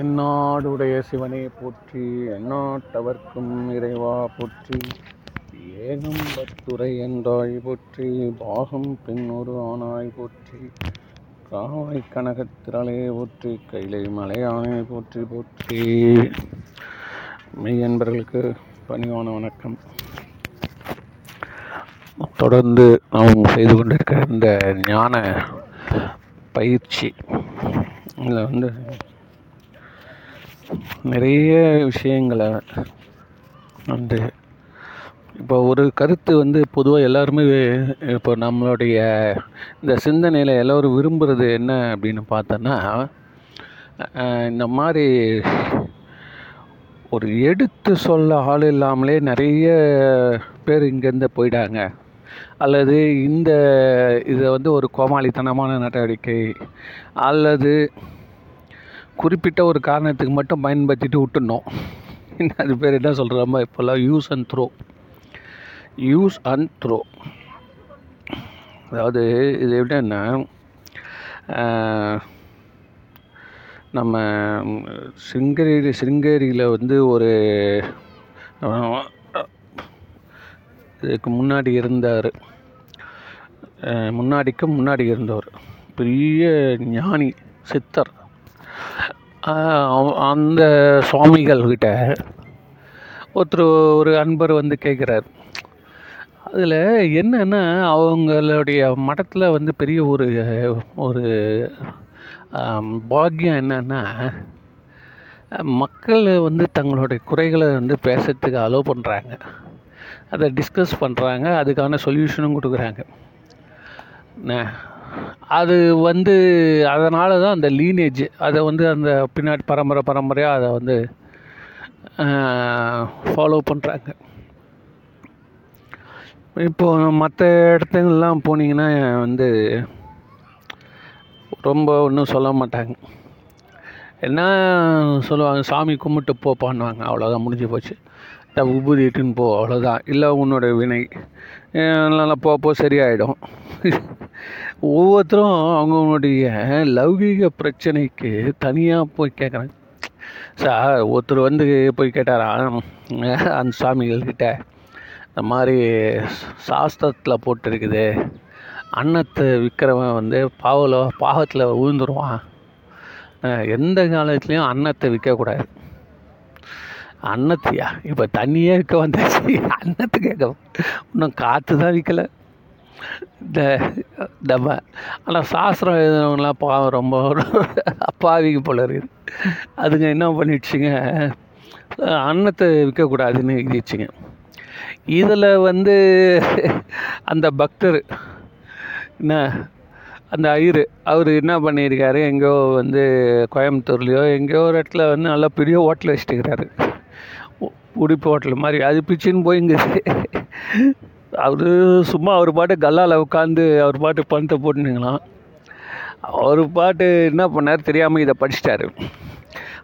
தென்னாடுடைய சிவனே போற்றி எந்நாட்டவர்க்கும் இறைவா போற்றி ஏகம்பத்துறை என்றாய் போற்றி பாகம் பெண்ணொரு ஆனாய் போற்றி காவாய் கனகத்திரளே போற்றி கைலை மலையானை போற்றி போற்றி. மெய் என்பர்களுக்கு பணிவான வணக்கம். தொடர்ந்து நாம் செய்து கொண்டிருக்கிற இந்த ஞான பயிற்சி இதில் வந்து நிறைய விஷயங்களை வந்து இப்போ ஒரு கருத்து வந்து பொதுவாக எல்லாருமே இப்போ நம்மளுடைய இந்த சிந்தனையில் எல்லோரும் விரும்புகிறது என்ன அப்படின்னு பார்த்தோன்னா இந்த மாதிரி ஒரு எடுத்து சொல்ல ஆள் இல்லாமலே நிறைய பேர் இங்கேருந்து போயிட்டாங்க. அல்லது இந்த இதை வந்து ஒரு கோமாளித்தனமான நடவடிக்கை அல்லது குறிப்பிட்ட ஒரு காரணத்துக்கு மட்டும் பயன்படுத்திட்டு விட்டுடணும். அது பேர் என்ன சொல்கிறோமோ இப்போல்லாம் use and throw use and throw அதாவது இது எப்படின்னா நம்ம சிங்கேரி சிங்கேரியில் வந்து ஒரு இதுக்கு முன்னாடி இருந்தார். முன்னாடிக்கு முன்னாடி இருந்தவர். பெரிய ஞானி சித்தர். அந்த சுவாமிகள்கிட்ட ஒருத்தர் ஒரு அன்பர் வந்து கேட்குறாரு அதில் என்னென்னா அவங்களுடைய மடத்தில் வந்து பெரிய ஒரு ஒரு பாக்கியம் என்னென்னா மக்கள் வந்து தங்களுடைய குறைகளை வந்து பேசுறதுக்கு அலோவ் பண்ணுறாங்க அதை டிஸ்கஸ் பண்ணுறாங்க அதுக்கான சொல்யூஷனும் கொடுக்குறாங்க. என்ன, அது வந்து அதனால தான் அந்த லீனேஜ் அதை வந்து அந்த பின்னாடி பரம்பரை பரம்பரையாக அதை வந்து ஃபாலோ பண்ணுறாங்க இப்போ மற்ற இடத்துங்கெல்லாம் போனீங்கன்னா வந்து ரொம்ப ஒன்றும் சொல்ல மாட்டாங்க. என்ன சொல்லுவாங்க சாமி கும்பிட்டு போப்பான்னுவாங்க அவ்வளோதான் முடிஞ்சு போச்சு. இந்த உபூதி இட்டுன்னு போ அவ்வளோதான் இல்லை உன்னோட வினை. நல்லா போப்போ சரியாயிடும். ஒவ்வொருத்தரும் அவங்களுடைய லௌகீக பிரச்சனைக்கு தனியாக போய் கேட்குறாங்க சார் ஒருத்தர் வந்து போய் கேட்டாராம் அந்த சாமிகள்கிட்ட இந்த மாதிரி சாஸ்திரத்தில் போட்டிருக்குது அன்னத்தை விற்கிறவன் வந்து பாவல பாவத்தில் விழுந்துருவான். எந்த காலத்துலேயும் அன்னத்தை விற்கக்கூடாது அன்னத்தையா? இப்போ தண்ணியே விற்க வந்தாச்சு. அன்னத்தை கேட்க இன்னும் காற்று தான் விற்கலை இந்த நம்ம ஆனால் சாஸ்திரம் எழுதுனவங்களாம் பாவம் ரொம்ப அப்பாவிக்கு போல இருக்குது. அதுங்க என்ன பண்ணிடுச்சுங்க? அன்னத்தை விற்கக்கூடாதுன்னு எழுதிச்சுங்க இதில் வந்து அந்த பக்தர் என்ன அந்த ஐயர் அவர் என்ன பண்ணியிருக்காரு? எங்கேயோ வந்து கோயம்புத்தூர்லேயோ எங்கேயோ ஒரு இடத்துல வந்து நல்லா பெரிய ஹோட்டல் வச்சுட்டுக்கிறாரு உடுப்பு ஹோட்டல் மாதிரி. அது பிச்சுன்னு போயிங்க அவர் சும்மா அவர் பாட்டு கல்லால் உட்காந்து அவர் பாட்டு பணத்தை போட்டுனுங்களாம். அவர் பாட்டு என்ன பண்ணார் தெரியாமல் இதை படிச்சிட்டாரு.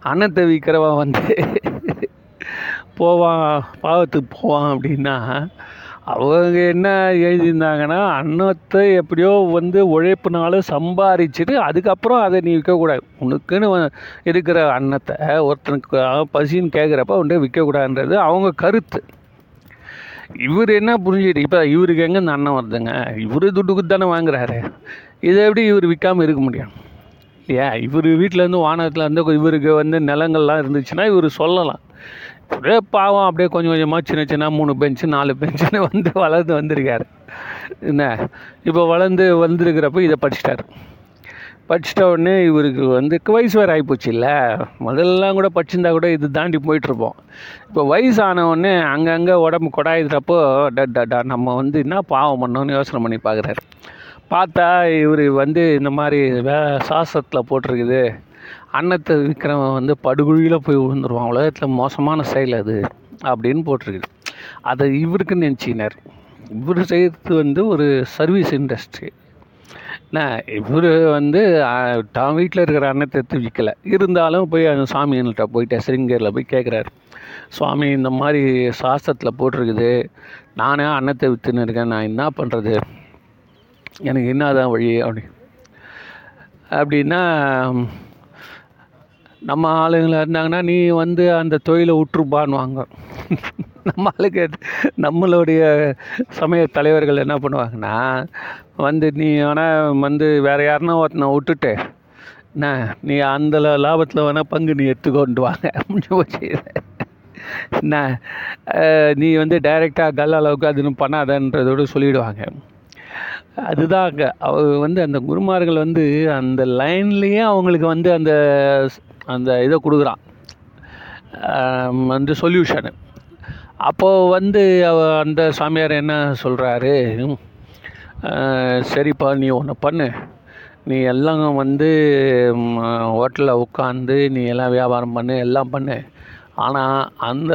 அன்னத்தை விற்கிறவன் வந்து போவான் பாவத்துக்கு போவான் அப்படின்னா அவங்க என்ன எழுதியிருந்தாங்கன்னா அன்னத்தை எப்படியோ வந்து உழைப்புனால சம்பாரிச்சுட்டு அதுக்கப்புறம் அதை நீ விற்கக்கூடாது. உனக்குன்னு இருக்கிற அன்னத்தை ஒருத்தனுக்கு பசின்னு கேட்குறப்ப உன்ட்டு விற்கக்கூடாதுன்றது அவங்க கருத்து. இவர் என்ன புரிஞ்சுட்டு இப்போ இவருக்கு எங்கே இந்த அண்ணன் வருதுங்க? இவர் துட்டுக்கு தானே வாங்குறாரு. இதை எப்படி இவர் விற்காமல் இருக்க முடியும்? இல்லையா? இவர் வீட்டிலேருந்து வானத்தில் இவருக்கு வந்து நிலங்கள்லாம் இருந்துச்சுன்னா இவர் சொல்லலாம். ஒரே பாவம் அப்படியே கொஞ்சம் கொஞ்சமாக சின்ன சின்ன மூணு பெஞ்சு நாலு பெஞ்சுன்னு வந்து வளர்ந்து வந்திருக்காரு. என்ன? இப்போ வளர்ந்து வந்திருக்கிறப்ப இதை படிச்சிட்டாரு. படிச்சிட்ட உடனே இவருக்கு வந்து வயசு வேறு ஆகிப்போச்சு இல்லை கூட படிச்சிருந்தா கூட இது தாண்டி போயிட்டுருப்போம். இப்போ வயசு ஆனவுடனே அங்கங்கே உடம்பு கொடாயிடுறப்போ டட் ட நம்ம வந்து என்ன பாவம் பண்ணோன்னு யோசனை பண்ணி பார்க்குறாரு பார்த்தா இவர் வந்து இந்த மாதிரி வே சாசத்தில் போட்டிருக்குது. அன்னத்தை விற்கிறவன் வந்து படுகுழியில் போய் விழுந்துருவான். உலகத்தில் மோசமான செயல் அது அப்படின்னு போட்டிருக்குது. அதை இவருக்கு நினச்சினார் இவர் செய்கிறது வந்து ஒரு சர்வீஸ் இண்டஸ்ட்ரி என்ன இவர் வந்து தான் வீட்டில் இருக்கிற அன்னத்தை எடுத்து விற்கல இருந்தாலும் போய் அந்த சாமிகிட்ட போயிட்டு சிருங்கேரியில் போய் கேட்குறாரு சுவாமி இந்த மாதிரி சாஸ்திரத்தில் போட்டிருக்குது. நானே அன்னத்தை விற்றுன்னு இருக்கேன். நான் என்ன பண்ணுறது எனக்கு என்னதான் வழி? அப்படி. அப்படின்னா நம்ம ஆளுங்களாக இருந்தாங்கன்னா நீ வந்து அந்த தொழிலை விட்டுருப்பான்னுவாங்க நம்ம ஆளுக்கு நம்மளுடைய சமய தலைவர்கள் என்ன பண்ணுவாங்கன்னா வந்து நீ ஆனால் வந்து வேறு யாருன்னா ஒருத்தனை விட்டுட்டு என்ன நீ அந்த லாபத்தில் வேணால் பங்கு நீ எடுத்துக்கொண்டு வாங்க. முடிஞ்சு போச்சு. என்ன நீ வந்து டைரெக்டாக கல் அளவுக்கு அதுன்னு பண்ணாதன்றதோடு சொல்லிவிடுவாங்க அதுதான் அங்கே வந்து அந்த குருமார்கள் வந்து அந்த லைன்லேயே அவங்களுக்கு வந்து அந்த அந்த இதை கொடுக்குறான். வந்து சொல்யூஷனு அப்போது வந்து அந்த சாமியார் என்ன சொல்கிறாரு சரிப்பா நீ ஒன்று பண்ணு. நீ எல்லாம் வந்து ஹோட்டலில் உட்காந்து நீ எல்லாம் வியாபாரம் பண்ணு எல்லாம் பண்ணு. ஆனால் அந்த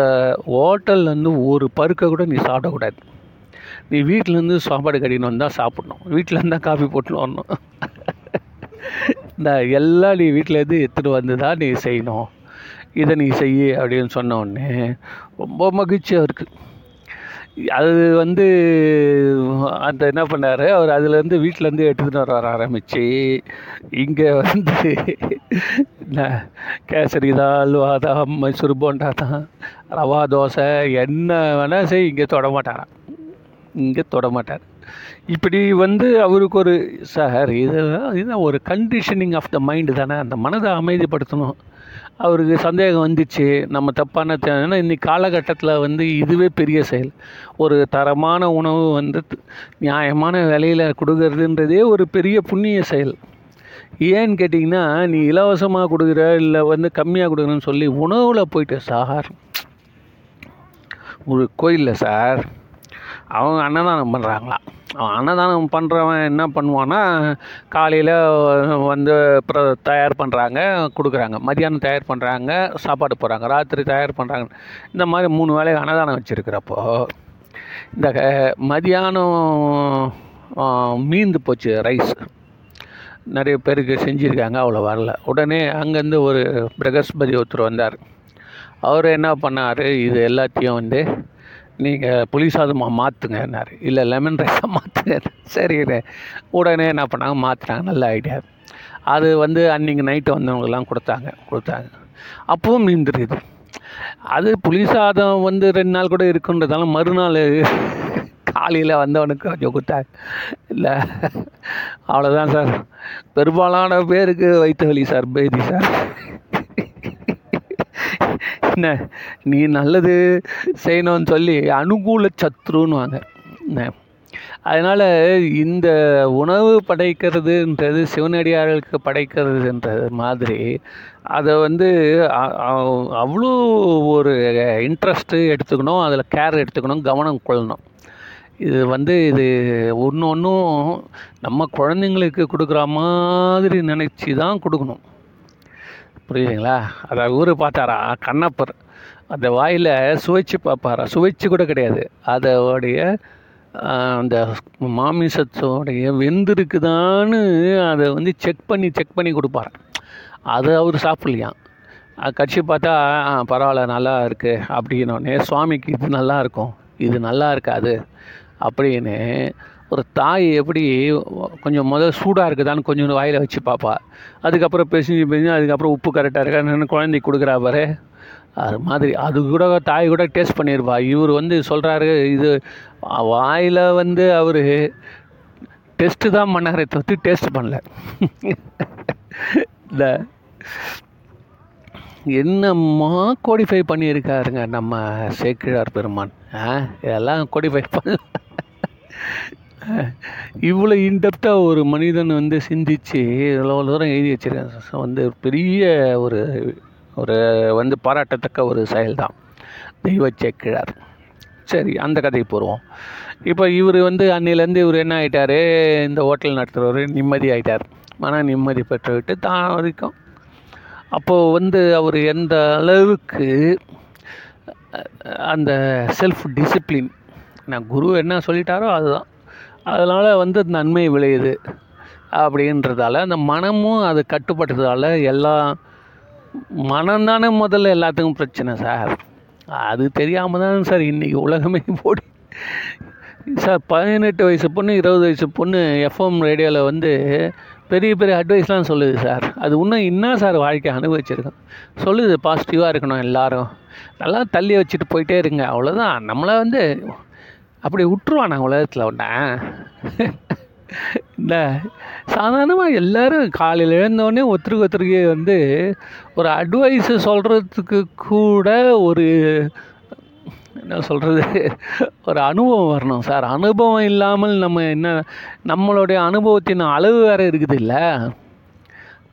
ஹோட்டல்லேருந்து ஒரு பருக்கை கூட நீ சாப்பிடக்கூடாது. நீ வீட்டிலேருந்து சாப்பாடு கட்டின்னு வந்தால் சாப்பிட்ணும். வீட்டிலேருந்து தான் காஃபி போட்டுன்னு வரணும். இந்த எல்லாம் நீ வீட்டிலேருந்து எடுத்துகிட்டு வந்து தான் நீ செய்யணும். இதை நீ செய் அப்படின்னு சொன்ன உடனே ரொம்ப மகிழ்ச்சியாக இருக்குது அது வந்து அந்த என்ன பண்ணார்? அவர் அதுலேருந்து வீட்டிலேருந்து எடுத்துகிட்டு வர ஆரம்பித்து இங்கே வந்து என்ன கேசரி தான் அல்வா தான் மைசூர் போண்டா தான் ரவா தோசை என்ன வேணால் செய் இங்கே தொட மாட்டாராம். இங்கே தொட மாட்டார். இப்படி வந்து அவருக்கு ஒரு சார் இதெல்லாம் இதுதான் ஒரு கண்டிஷனிங் ஆஃப் த மைண்டு தானே அந்த மனதை அமைதிப்படுத்தணும். அவருக்கு சந்தேகம் வந்துச்சு நம்ம தப்பான ஏன்னா இன்றைக்கி காலகட்டத்தில் வந்து இதுவே பெரிய செயல். ஒரு தரமான உணவு வந்து நியாயமான விலையில் கொடுக்கறதுன்றதே ஒரு பெரிய புண்ணிய செயல். ஏன்னு கேட்டிங்கன்னா நீ இலவசமாக கொடுக்குற இல்லை வந்து கம்மியாக கொடுக்குறேன்னு சொல்லி உணவில் போயிட்டு சார். ஒரு கோயிலில் சார் அவங்க அன்னதானம் பண்ணுறாங்களா அவன் அன்னதானம் பண்ணுறவன் என்ன பண்ணுவான்னா காலையில் வந்து அப்புறம் தயார் பண்ணுறாங்க கொடுக்குறாங்க. மதியானம் தயார் பண்ணுறாங்க சாப்பாடு போடுறாங்க. ராத்திரி தயார் பண்ணுறாங்க இந்த மாதிரி மூணு வேளை அன்னதானம் வச்சுருக்கிறப்போ இந்த க- மதியானம் மீந்து போச்சு ரைஸ். நிறைய பேருக்கு செஞ்சுருக்காங்க அவ்வளோ வரல. உடனே அங்கேருந்து ஒரு பிரகஸ்பதி ஒருத்தர் வந்தார். அவர் என்ன பண்ணார் இது எல்லாத்தையும் வந்து நீங்கள் புளி சாதமாக மாற்றுங்கன்னாரு இல்லை லெமன் ரைஸாக மாற்றுங்க சரி உடனே என்ன பண்ணாங்க? மாற்றினாங்க நல்ல ஐடியா அது வந்து அன்றைக்கி நைட்டு வந்தவங்களுக்கெல்லாம் கொடுத்தாங்க. கொடுத்தாங்க. அப்பவும் மீந்துருது அது புளி சாதம் வந்து ரெண்டு நாள் கூட இருக்குன்றதால மறுநாள் காலையில் வந்தவனுக்கு கொஞ்சம் கொடுத்தாங்க. இல்லை அவ்வளோதான் சார். பெரும்பாலான பேருக்கு வயிற்று வலி சார் பேதி சார். என்ன நீ நல்லது செய்யணும்னு சொல்லி அனுகூல சத்ருன்னுவாங்க. என்ன? அதனால் இந்த உணவு படைக்கிறதுன்றது சிவனடியார்களுக்கு படைக்கிறதுன்றது மாதிரி அதை வந்து அவ்வளோ ஒரு இன்ட்ரெஸ்ட்டு எடுத்துக்கணும் அதில் கேர் எடுத்துக்கணும் கவனம் கொள்ளணும். இது வந்து இது ஒன்று ஒன்றும் நம்ம குழந்தைங்களுக்கு கொடுக்குற மாதிரி நினச்சி தான் கொடுக்கணும். புரியுதுங்களா? அதை ஊர் பார்த்தாரா? கண்ணப்பர். அந்த வாயில் சுவைச்சு பார்ப்பாரா? சுவைச்சு கூட கிடையாது. அதோடைய அந்த மாமிசத்தோடைய வெந்திருக்குதான்னு அதை வந்து செக் பண்ணி செக் பண்ணி கொடுப்பார்? அதை அவர் சாப்பிட்லையாம் கட்சி பார்த்தா பரவாயில்ல நல்லா இருக்குது அப்படின்னோடனே சுவாமிக்கு இது நல்லா இருக்கும். இது நல்லா இருக்காது. அப்படின்னு ஒரு தாய் எப்படி கொஞ்சம் முதல் சூடாக இருக்குதான்னு கொஞ்சம் வாயில் வச்சு பார்ப்பா அதுக்கப்புறம் பேசி பேசி அதுக்கப்புறம் உப்பு கரெக்டாக இருக்கான்னு குழந்தைக்கு கொடுக்குறா பாரு. அது மாதிரி அது கூட தாய் கூட டேஸ்ட் பண்ணியிருப்பா இவர் வந்து சொல்கிறாரு இது வாயில் வந்து அவர் டெஸ்ட்டு தான் பண்ணாரே தவிர்த்து டேஸ்ட் பண்ணல. இந்த என்னம்மா கோடிஃபை பண்ணியிருக்காருங்க நம்ம சேக்கிழார் பெருமான். ஆ இதெல்லாம் கோடிஃபை பண்ண இவ்வளோ இன்டெப்த்தாக ஒரு மனிதன் வந்து சிந்திச்சு இவ்வளோ தூரம் எழுதி வச்சிருக்கேன் வந்து பெரிய ஒரு ஒரு வந்து பாராட்டத்தக்க ஒரு செயல்தான். தெய்வ சேக்கிழார். சரி அந்த கதையை போடுவோம் இப்போ இவர் வந்து அன்னையிலேருந்து இவர் என்ன ஆகிட்டார் இந்த ஹோட்டல் நடத்துகிறவர் நிம்மதி ஆகிட்டார் மன நிம்மதி பெற்றுவிட்டு தான் வரைக்கும் அப்போது வந்து அவர் எந்த அளவுக்கு அந்த செல்ஃப் டிசிப்ளின் நான் குரு என்ன சொல்லிட்டாரோ அதுதான். அதனால் வந்து நன்மை விளையுது அப்படின்றதால அந்த மனமும் அது கட்டுப்பட்டதால் எல்லா மனம்தானே முதல்ல எல்லாத்துக்கும் பிரச்சனை சார். அது தெரியாமல் தானே சார் இன்றைக்கி உலகமே போடி. சார் பதினெட்டு வயசு பொண்ணு இருபது வயசு பொண்ணு எஃப்எம் ரேடியோவில் வந்து பெரிய பெரிய அட்வைஸ்லாம் சொல்லுது சார். அது இன்னும் என்ன சார் வாழ்க்கை அனுபவிச்சிருக்கோம்? சொல்லுது பாசிட்டிவாக இருக்கணும் எல்லாரும். நல்லா தள்ளி வச்சுட்டு போயிட்டே இருங்க அவ்வளோதான் நம்மளை வந்து அப்படி விட்டுருவானா உலகத்தில் ஒன்றை இந்த சாதாரணமாக எல்லோரும் காலையில் எழுந்தோடனே ஒருத்தருக்கு ஒருத்தருக்கு வந்து ஒரு அட்வைஸு சொல்கிறதுக்கு கூட ஒரு என்ன சொல்கிறது ஒரு அனுபவம் வரணும் சார். அனுபவம் இல்லாமல் நம்ம என்ன நம்மளுடைய அனுபவத்தின் அளவு வேறு இருக்குது இல்லை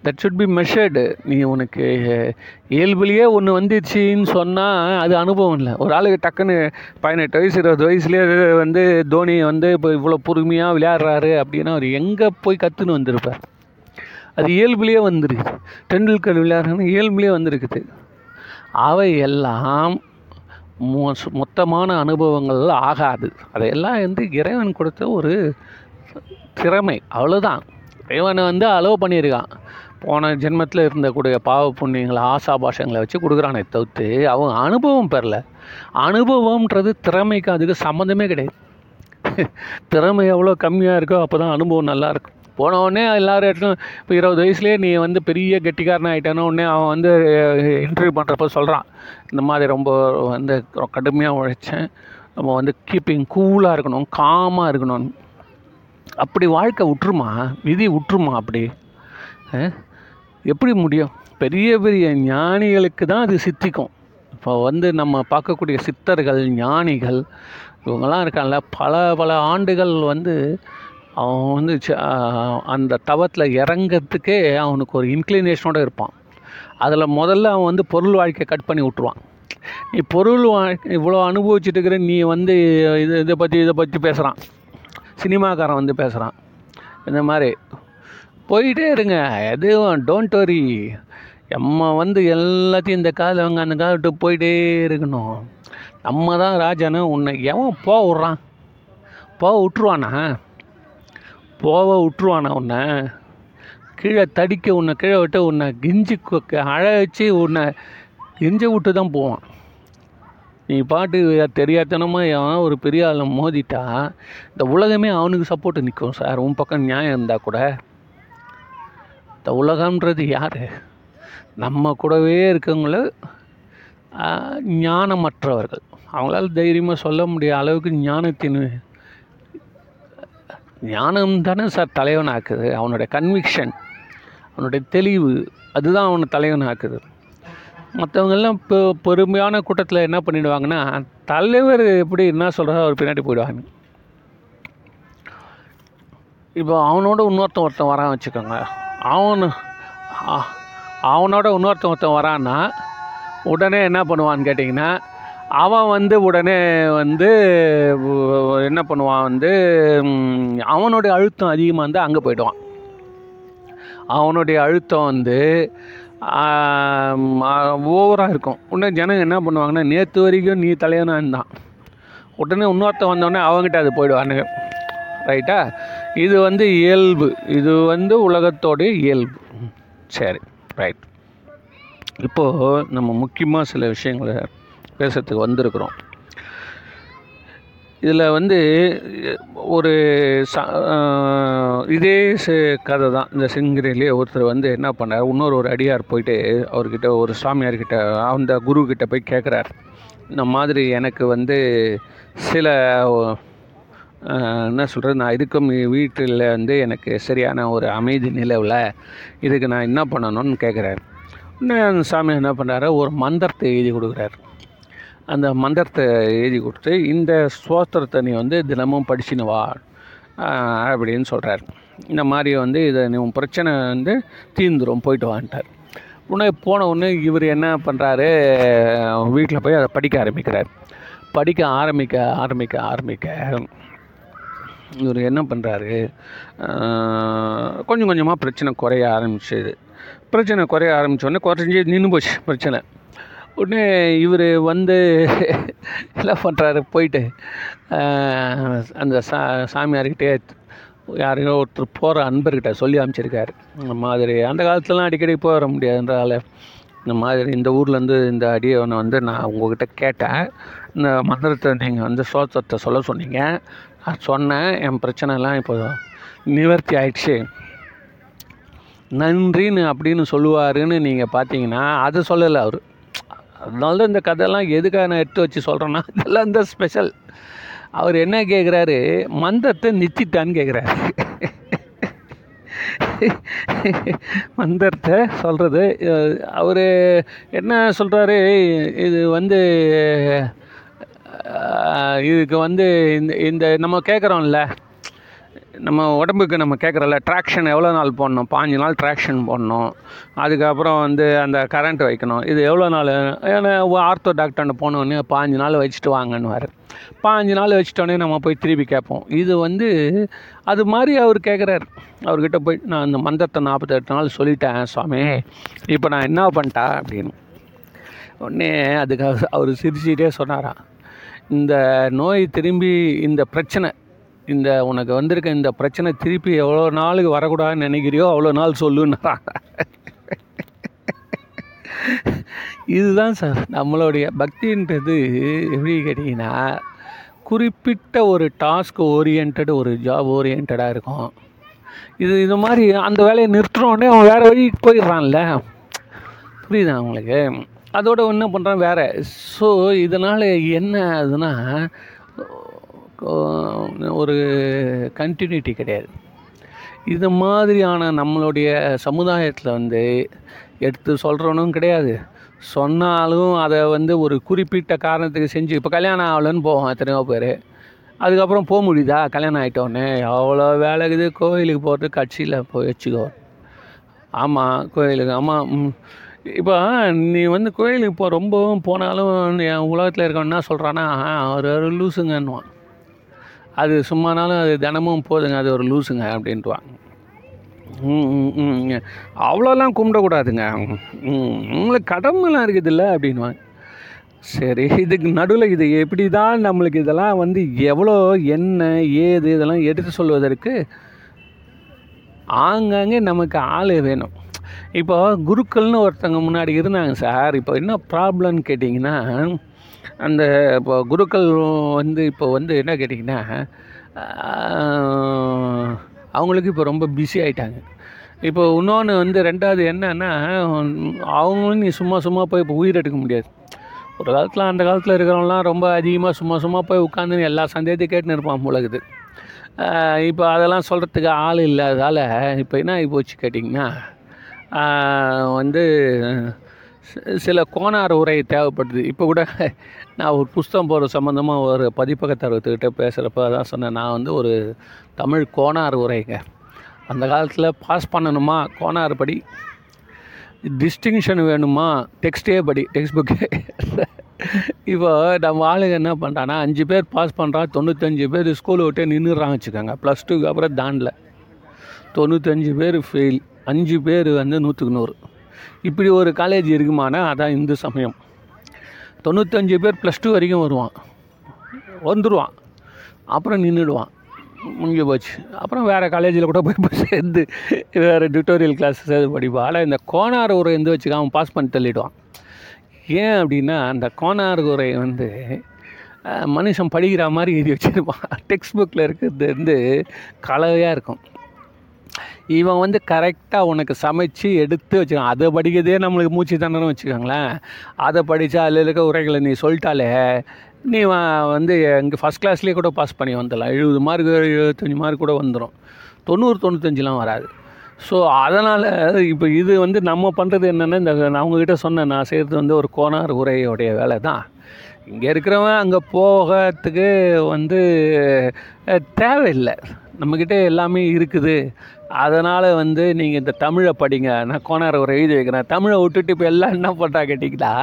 தட் ஷுட் பி மெஷர்டு நீ உனக்கு இயல்புலேயே ஒன்று வந்துச்சின்னு சொன்னால் அது அனுபவம் இல்லை. ஒரு ஆளுக்கு டக்குன்னு பதினெட்டு வயசு இருபது வயசுலேயே வந்து தோனி வந்து இப்போ இவ்வளோ பொறுமையாக விளையாடுறாரு அப்படின்னா அவர் எங்கே போய் கற்றுன்னு வந்திருப்பார்? அது இயல்புலேயே வந்துருக்குது. டெண்டுல்கர் விளையாடுறன்னு இயல்புலேயே வந்திருக்குது. அவை எல்லாம் மோ மொத்தமான அனுபவங்கள் ஆகாது. அதையெல்லாம் வந்து இறைவன் கொடுத்த ஒரு திறமை. அவ்வளோதான் இறைவனை வந்து அலோவ் பண்ணியிருக்கான். போன ஜென்மத்தில் இருந்தக்கூடிய பாவ புண்ணியங்களை ஆசா பாஷங்களை வச்சு கொடுக்குறானே தவிர்த்து அவன் அனுபவம் பெறல. அனுபவம்ன்றது திறமைக்கு அதுக்கு சம்மந்தமே கிடையாது. திறமை எவ்வளோ கம்மியாக இருக்கோ அப்போ தான் அனுபவம் நல்லா இருக்கும். போன உடனே இடத்துலையும் இப்போ இருபது வயசுலேயே நீ வந்து பெரிய கெட்டிக்காரன் ஆகிட்டான உடனே அவன் வந்து இன்டர்வியூ பண்ணுறப்ப சொல்கிறான் இந்த மாதிரி ரொம்ப வந்து கடுமையாக உழைச்சேன். நம்ம வந்து கீப்பிங் கூலாக இருக்கணும் காமாக இருக்கணும் அப்படி வாழ்க்கை விட்டுருமா விதி விட்டுருமா அப்படி? எப்படி முடியும்? பெரிய பெரிய ஞானிகளுக்கு தான் அது சித்திக்கும். இப்போ வந்து நம்ம பார்க்கக்கூடிய சித்தர்கள் ஞானிகள் இவங்கெல்லாம் இருக்கான்ல பல பல ஆண்டுகள் வந்து அவன் வந்து ச- அந்த தவத்தில் இறங்கிறதுக்கே அவனுக்கு ஒரு இன்க்ளினேஷனோடு இருப்பான். அதில் முதல்ல அவன் வந்து பொருள் வாழ்க்கையை கட் பண்ணி விட்ருவான் நீ பொருள் வாழ்க்கை இவ்வளோ அனுபவிச்சுட்டு இருக்கிற நீ வந்து இது இதை பற்றி இதை பற்றி பேசுகிறான் சினிமாக்காரன் வந்து பேசுகிறான் இந்த மாதிரி போயிட்டே இருங்க. எதுவும் டோன்ட் வரி நம்ம வந்து எல்லாத்தையும் இந்த காலை வாங்க அந்த காலத்து விட்டு போயிட்டே இருக்கணும். நம்ம தான் ராஜான்னு உன்னை எவன் போக விட்றான்? போக விட்ருவானா போக விட்ருவானா உன்னை? கீழே தடிக்க உன்னை கீழே விட்டு உன்னை கிஞ்சி அழ வச்சு உன்னை கிஞ்சி விட்டு தான் போவான். நீ பாட்டு தெரியாதனமாக எவன் ஒரு பெரிய ஆளை மோதிட்டா இந்த உலகமே அவனுக்கு சப்போர்ட்டு நிற்கும் சார். உன் பக்கம் நியாயம் இருந்தால் கூட. இந்த உலகம்ன்றது யார்? நம்ம கூடவே இருக்கவங்கள ஞானமற்றவர்கள். அவங்களால தைரியமாக சொல்ல முடிய அளவுக்கு ஞானத்தின் ஞானம் தானே சார் தலைவனாக்குது. அவனுடைய கன்விக்ஷன் அவனுடைய தெளிவு அதுதான் அவனை தலைவனாக்குது. மற்றவங்கெல்லாம் இப்போ பொறுமையான கூட்டத்தில் என்ன பண்ணிடுவாங்கன்னா தலைவர் எப்படி என்ன சொல்கிறாரோ அவர் பின்னாடி போயிடுவாங்க. இப்போ அவனோட இன்னொருத்தன் ஒருத்தன் வரான் வச்சுக்கோங்க அவனு அவனோட இன்னொருத்தன் ஒருத்தன் வரான்னா உடனே என்ன பண்ணுவான்னு கேட்டிங்கன்னா அவன் வந்து உடனே வந்து என்ன பண்ணுவான் வந்து அவனுடைய அழுத்தம் அதிகமாக இருந்தால் அங்கே போயிடுவான். அவனுடைய அழுத்தம் வந்து ஓவராக இருக்கும். உடனே ஜனங்க என்ன பண்ணுவாங்கன்னா நேற்று வரைக்கும் நீ தலைவனாக இருந்தான். உடனே இன்னொருத்தன் வந்தோடனே அவங்ககிட்ட அது போயிடுவானுங்க. ரைட்டா? இது வந்து இயல்பு. இது வந்து உலகத்தோடைய இயல்பு. சரி ரைட் இப்போது நம்ம முக்கியமாக சில விஷயங்களை பேசுறதுக்கு வந்திருக்கிறோம். இதில் வந்து ஒரு ச இதே ச- கதை தான். இந்த சிங்கிரிலே ஒருத்தர் வந்து என்ன பண்ணார்? இன்னொரு ஒரு அடியார் போயிட்டு அவர்கிட்ட ஒரு சாமியார்கிட்ட அந்த குரு போய் கேட்குறார் இந்த மாதிரி எனக்கு வந்து சில என்ன சொல்கிறது நான் இதுக்கும் வீட்டில் வந்து எனக்கு சரியான ஒரு அமைதி நிலவில் இதுக்கு நான் என்ன பண்ணணும்னு கேட்குறாரு உடனே அந்த சாமி என்ன பண்ணுறாரு ஒரு மந்திரத்தை எழுதி கொடுக்குறாரு. அந்த மந்திரத்தை எழுதி கொடுத்து இந்த ஸ்தோத்திரத்தை நீ வந்து தினமும் படிச்சுன்னு வா அப்படின்னு சொல்கிறார் இந்த மாதிரி வந்து இதை நீ உன் பிரச்சனை வந்து தீர்ந்துரும் போயிட்டு வான்ட்டார். உடனே போன உடனே இவர் என்ன பண்ணுறாரு வீட்டில் போய் அதை படிக்க ஆரம்பிக்கிறார். படிக்க ஆரம்பிக்க ஆரம்பிக்க ஆரம்பிக்க இவர் என்ன பண்ணுறாரு கொஞ்சம் கொஞ்சமாக பிரச்சனை குறைய ஆரம்பிச்சது. பிரச்சனை குறைய ஆரம்பித்தோடனே குறைஞ்சி நின்று போச்சு பிரச்சனை. உடனே இவர் வந்து என்ன பண்ணுறாரு போயிட்டு அந்த சா சாமியார்கிட்டே யாரையோ ஒருத்தர் போகிற அன்பர்கிட்ட சொல்லி அமைச்சிருக்காரு. இந்த மாதிரி அந்த காலத்துலலாம் அடிக்கடி போக வர முடியாதுன்றதால இந்த மாதிரி இந்த ஊர்லேருந்து இந்த அடியவனை வந்து நான் உங்ககிட்ட கேட்டேன். இந்த மந்திரத்தை நீங்கள் வந்து சோத்திரத்தை சொல்ல சொன்னீங்க. நான் சொன்னேன் என் பிரச்சனைலாம் இப்போ நிவர்த்தி ஆயிடுச்சு. நன்றின்னு அப்படின்னு சொல்லுவாருன்னு நீங்கள் பார்த்தீங்கன்னா அதை சொல்லலை அவர். அதனால தான் இந்த கதையெல்லாம் எதுக்காக நான் எடுத்து வச்சு சொல்கிறேன்னா இதெல்லாம் தான் ஸ்பெஷல் அவர் என்ன கேட்குறாரு மந்தத்தை நித்திட்டான்னு கேட்குறாரு மந்தத்தை சொல்கிறது அவர் என்ன சொல்கிறாரு இது வந்து இதுக்கு வந்து இந்த இந்த நம்ம கேட்குறோம்ல நம்ம உடம்புக்கு நம்ம கேட்குறோம்ல ட்ராக்ஷன் எவ்வளோ நாள் போடணும்? பாஞ்சு நாள் ட்ராக்ஷன் போடணும். அதுக்கப்புறம் வந்து அந்த கரண்ட் வைக்கணும். இது எவ்வளோ நாள்? ஏன்னா ஆர்த்தோ டாக்டர்கிட்ட போனோடனே பாஞ்சு நாள் வச்சுட்டு வாங்கன்னுவார். பாஞ்சு நாள் வச்சுட்டோன்னே நம்ம போய் திருப்பி கேட்போம். இது வந்து அது மாதிரி அவர் கேட்குறாரு அவர்கிட்ட போய் நான் இந்த மந்திரத்தை நாற்பத்தெட்டு நாள் சொல்லிட்டேன் சுவாமி. இப்போ நான் என்ன பண்ணிட்டா அப்படின்னு. உடனே அதுக்கு அவர் சிரிச்சுட்டே சொன்னாரான் இந்த நோய் திரும்பி இந்த பிரச்சனை இந்த உனக்கு வந்திருக்க இந்த பிரச்சனை திருப்பி எவ்வளோ நாளுக்கு வரக்கூடாதுன்னு நினைக்கிறியோ அவ்வளோ நாள் சொல்லுன்னாரான் இதுதான் சார் நம்மளுடைய பக்தின்றது எப்படி கேட்டிங்கன்னா குறிப்பிட்ட ஒரு டாஸ்க் ஓரியன்ட் ஒரு ஜாப் ஓரியன்டாக இருக்கும். இது இது மாதிரி அந்த வேலையை நிறுத்தினோடனே அவன் வேறு வழி போயிடுறான்ல. புரியுதா உங்களுக்கு? அதோட என்ன பண்ணுறான் வேறு. ஸோ இதனால் என்ன ஆகுதுன்னா ஒரு கண்டினியூட்டி கிடையாது. இது மாதிரியான நம்மளுடைய சமுதாயத்தில் வந்து எடுத்து சொல்கிறவனும் கிடையாது. சொன்னாலும் அதை வந்து ஒரு குறிப்பிட்ட காரணத்துக்கு செஞ்சு இப்போ கல்யாணம் ஆகலன்னு போவோம் எத்தனையோ பேர். அதுக்கப்புறம் போக முடியுதா? கல்யாணம் ஆகிட்டோன்னே அவ்வளோ வேலை இருக்குது? கோயிலுக்கு போகிறது கட்சியில் போய் வச்சுக்கோ. ஆமாம் கோயிலுக்கு ஆமாம் இப்போ நீ வந்து கோயிலுக்கு இப்போ ரொம்பவும் போனாலும் என் உலகத்தில் இருக்கவன் என்ன சொல்கிறான்னா அவர் ஒரு லூசுங்கன்னுவான். அது சும்மானாலும் அது தினமும் போதுங்க அது ஒரு லூசுங்க அப்படின்ட்டுவாங்க. ம், ம், அவ்வளோலாம் கும்பிடக்கூடாதுங்க உங்களுக்கு கடமைலாம் இருக்குதுல்ல அப்படின்வாங்க சரி இதுக்கு நடுவில் இது எப்படி தான் நம்மளுக்கு இதெல்லாம் வந்து எவ்வளோ என்ன ஏது இதெல்லாம் எடுத்து சொல்வதற்கு ஆங்காங்கே நமக்கு ஆள் வேணும். இப்போ குருக்கள்னு ஒருத்தவங்க முன்னாடி இருந்தாங்க சார். இப்போ என்ன ப்ராப்ளம்னு கேட்டிங்கன்னா அந்த இப்போ குருக்கள் வந்து இப்போ வந்து என்ன கேட்டிங்கன்னா அவங்களுக்கு இப்போ ரொம்ப பிஸி ஆகிட்டாங்க இப்போ இன்னொன்று வந்து ரெண்டாவது என்னன்னா அவங்களும் நீ சும்மா சும்மா போய் இப்போ உயிர் எடுக்க முடியாது. ஒரு காலத்தில் அந்த காலத்தில் இருக்கிறவங்களாம் ரொம்ப அதிகமாக சும்மா சும்மா போய் உட்காந்து எல்லா சந்தேகத்தையும் கேட்டுன்னு இருப்பான் போலகுது இப்போ அதெல்லாம் சொல்கிறதுக்கு ஆள் இல்லாததால் இப்போ என்ன ஆகி போச்சு கேட்டிங்கன்னா வந்து சில கோணார் உரை தேவைப்படுது. இப்போ கூட நான் ஒரு புஸ்தகம் போகிற சம்மந்தமாக ஒரு பதிப்பகத்தரத்துக்கிட்ட பேசுகிறப்ப தான் சொன்னேன். நான் வந்து ஒரு தமிழ் கோணார் உரைங்க. அந்த காலத்தில் பாஸ் பண்ணணுமா? கோணார் படி. டிஸ்டிங்ஷன் வேணுமா? டெக்ஸ்டே படி. டெக்ஸ்ட் புக்கே இப்போ நம்ம ஆளுங்க என்ன பண்ணுறான்னா அஞ்சு பேர் பாஸ் பண்ணுறான் தொண்ணூத்தஞ்சு பேர் ஸ்கூலை விட்டே நின்றுறாங்க வச்சுக்கோங்க. ப்ளஸ் டூக்கு அப்புறம் தாண்டில் தொண்ணூத்தஞ்சு பேர் ஃபெயில் அஞ்சு பேர் வந்து நூற்றுக்கு நூறு. இப்படி ஒரு காலேஜ் இருக்குமானா அதான் இந்து சமயம். தொண்ணூத்தஞ்சு பேர் ப்ளஸ் டூ வரைக்கும் வருவான். வந்துடுவான் அப்புறம் நின்றுடுவான் முடிஞ்சு போச்சு. அப்புறம் வேறு காலேஜில் கூட போய் போய் சேர்ந்து வேறு டியூட்டோரியல் கிளாஸ் சேர்ந்து படிப்பான். ஆனால் இந்த கோனார் உரை வந்து வச்சுக்க அவன் பாஸ் பண்ணி தள்ளிடுவான். ஏன் அப்படின்னா அந்த கோனார் உரை வந்து மனுஷன் படிக்கிற மாதிரி எழுதி வச்சுருப்பான். டெக்ஸ்ட் புக்கில் இருக்கிறது வந்து கலவையாக இருக்கும். இவன் வந்து கரெக்டாக உனக்கு சமைச்சு எடுத்து வச்சுக்கான் அதை படிக்கிறதே நம்மளுக்கு மூச்சு தானே வச்சுக்கோங்களேன். அதை படித்தா அதில் இருக்க உரைகளை நீ சொல்லிட்டாலே நீ வந்து இங்கே ஃபஸ்ட் கிளாஸ்லேயே கூட பாஸ் பண்ணி வந்துடலாம். எழுபது மார்க் எழுபத்தஞ்சி மார்க் கூட வந்துடும் தொண்ணூறு தொண்ணூத்தஞ்சுலாம் வராது. ஸோ அதனால் இப்போ இது வந்து நம்ம பண்ணுறது என்னென்னா இந்த நான் அவங்கக்கிட்ட சொன்னேன் நான் செய்கிறது வந்து ஒரு கோனார் உரையோடைய வேலை தான். இங்கே இருக்கிறவன் அங்கே போகிறதுக்கு வந்து தேவையில்லை. நம்மக்கிட்ட எல்லாமே இருக்குது. அதனால் வந்து நீங்கள் இந்த தமிழை படிங்க. நான் கோனார் ஒரு எழுதி வைக்கிறேன். தமிழை விட்டுட்டு இப்போ எல்லாம் என்ன பண்ணுறா கேட்டிங்களா?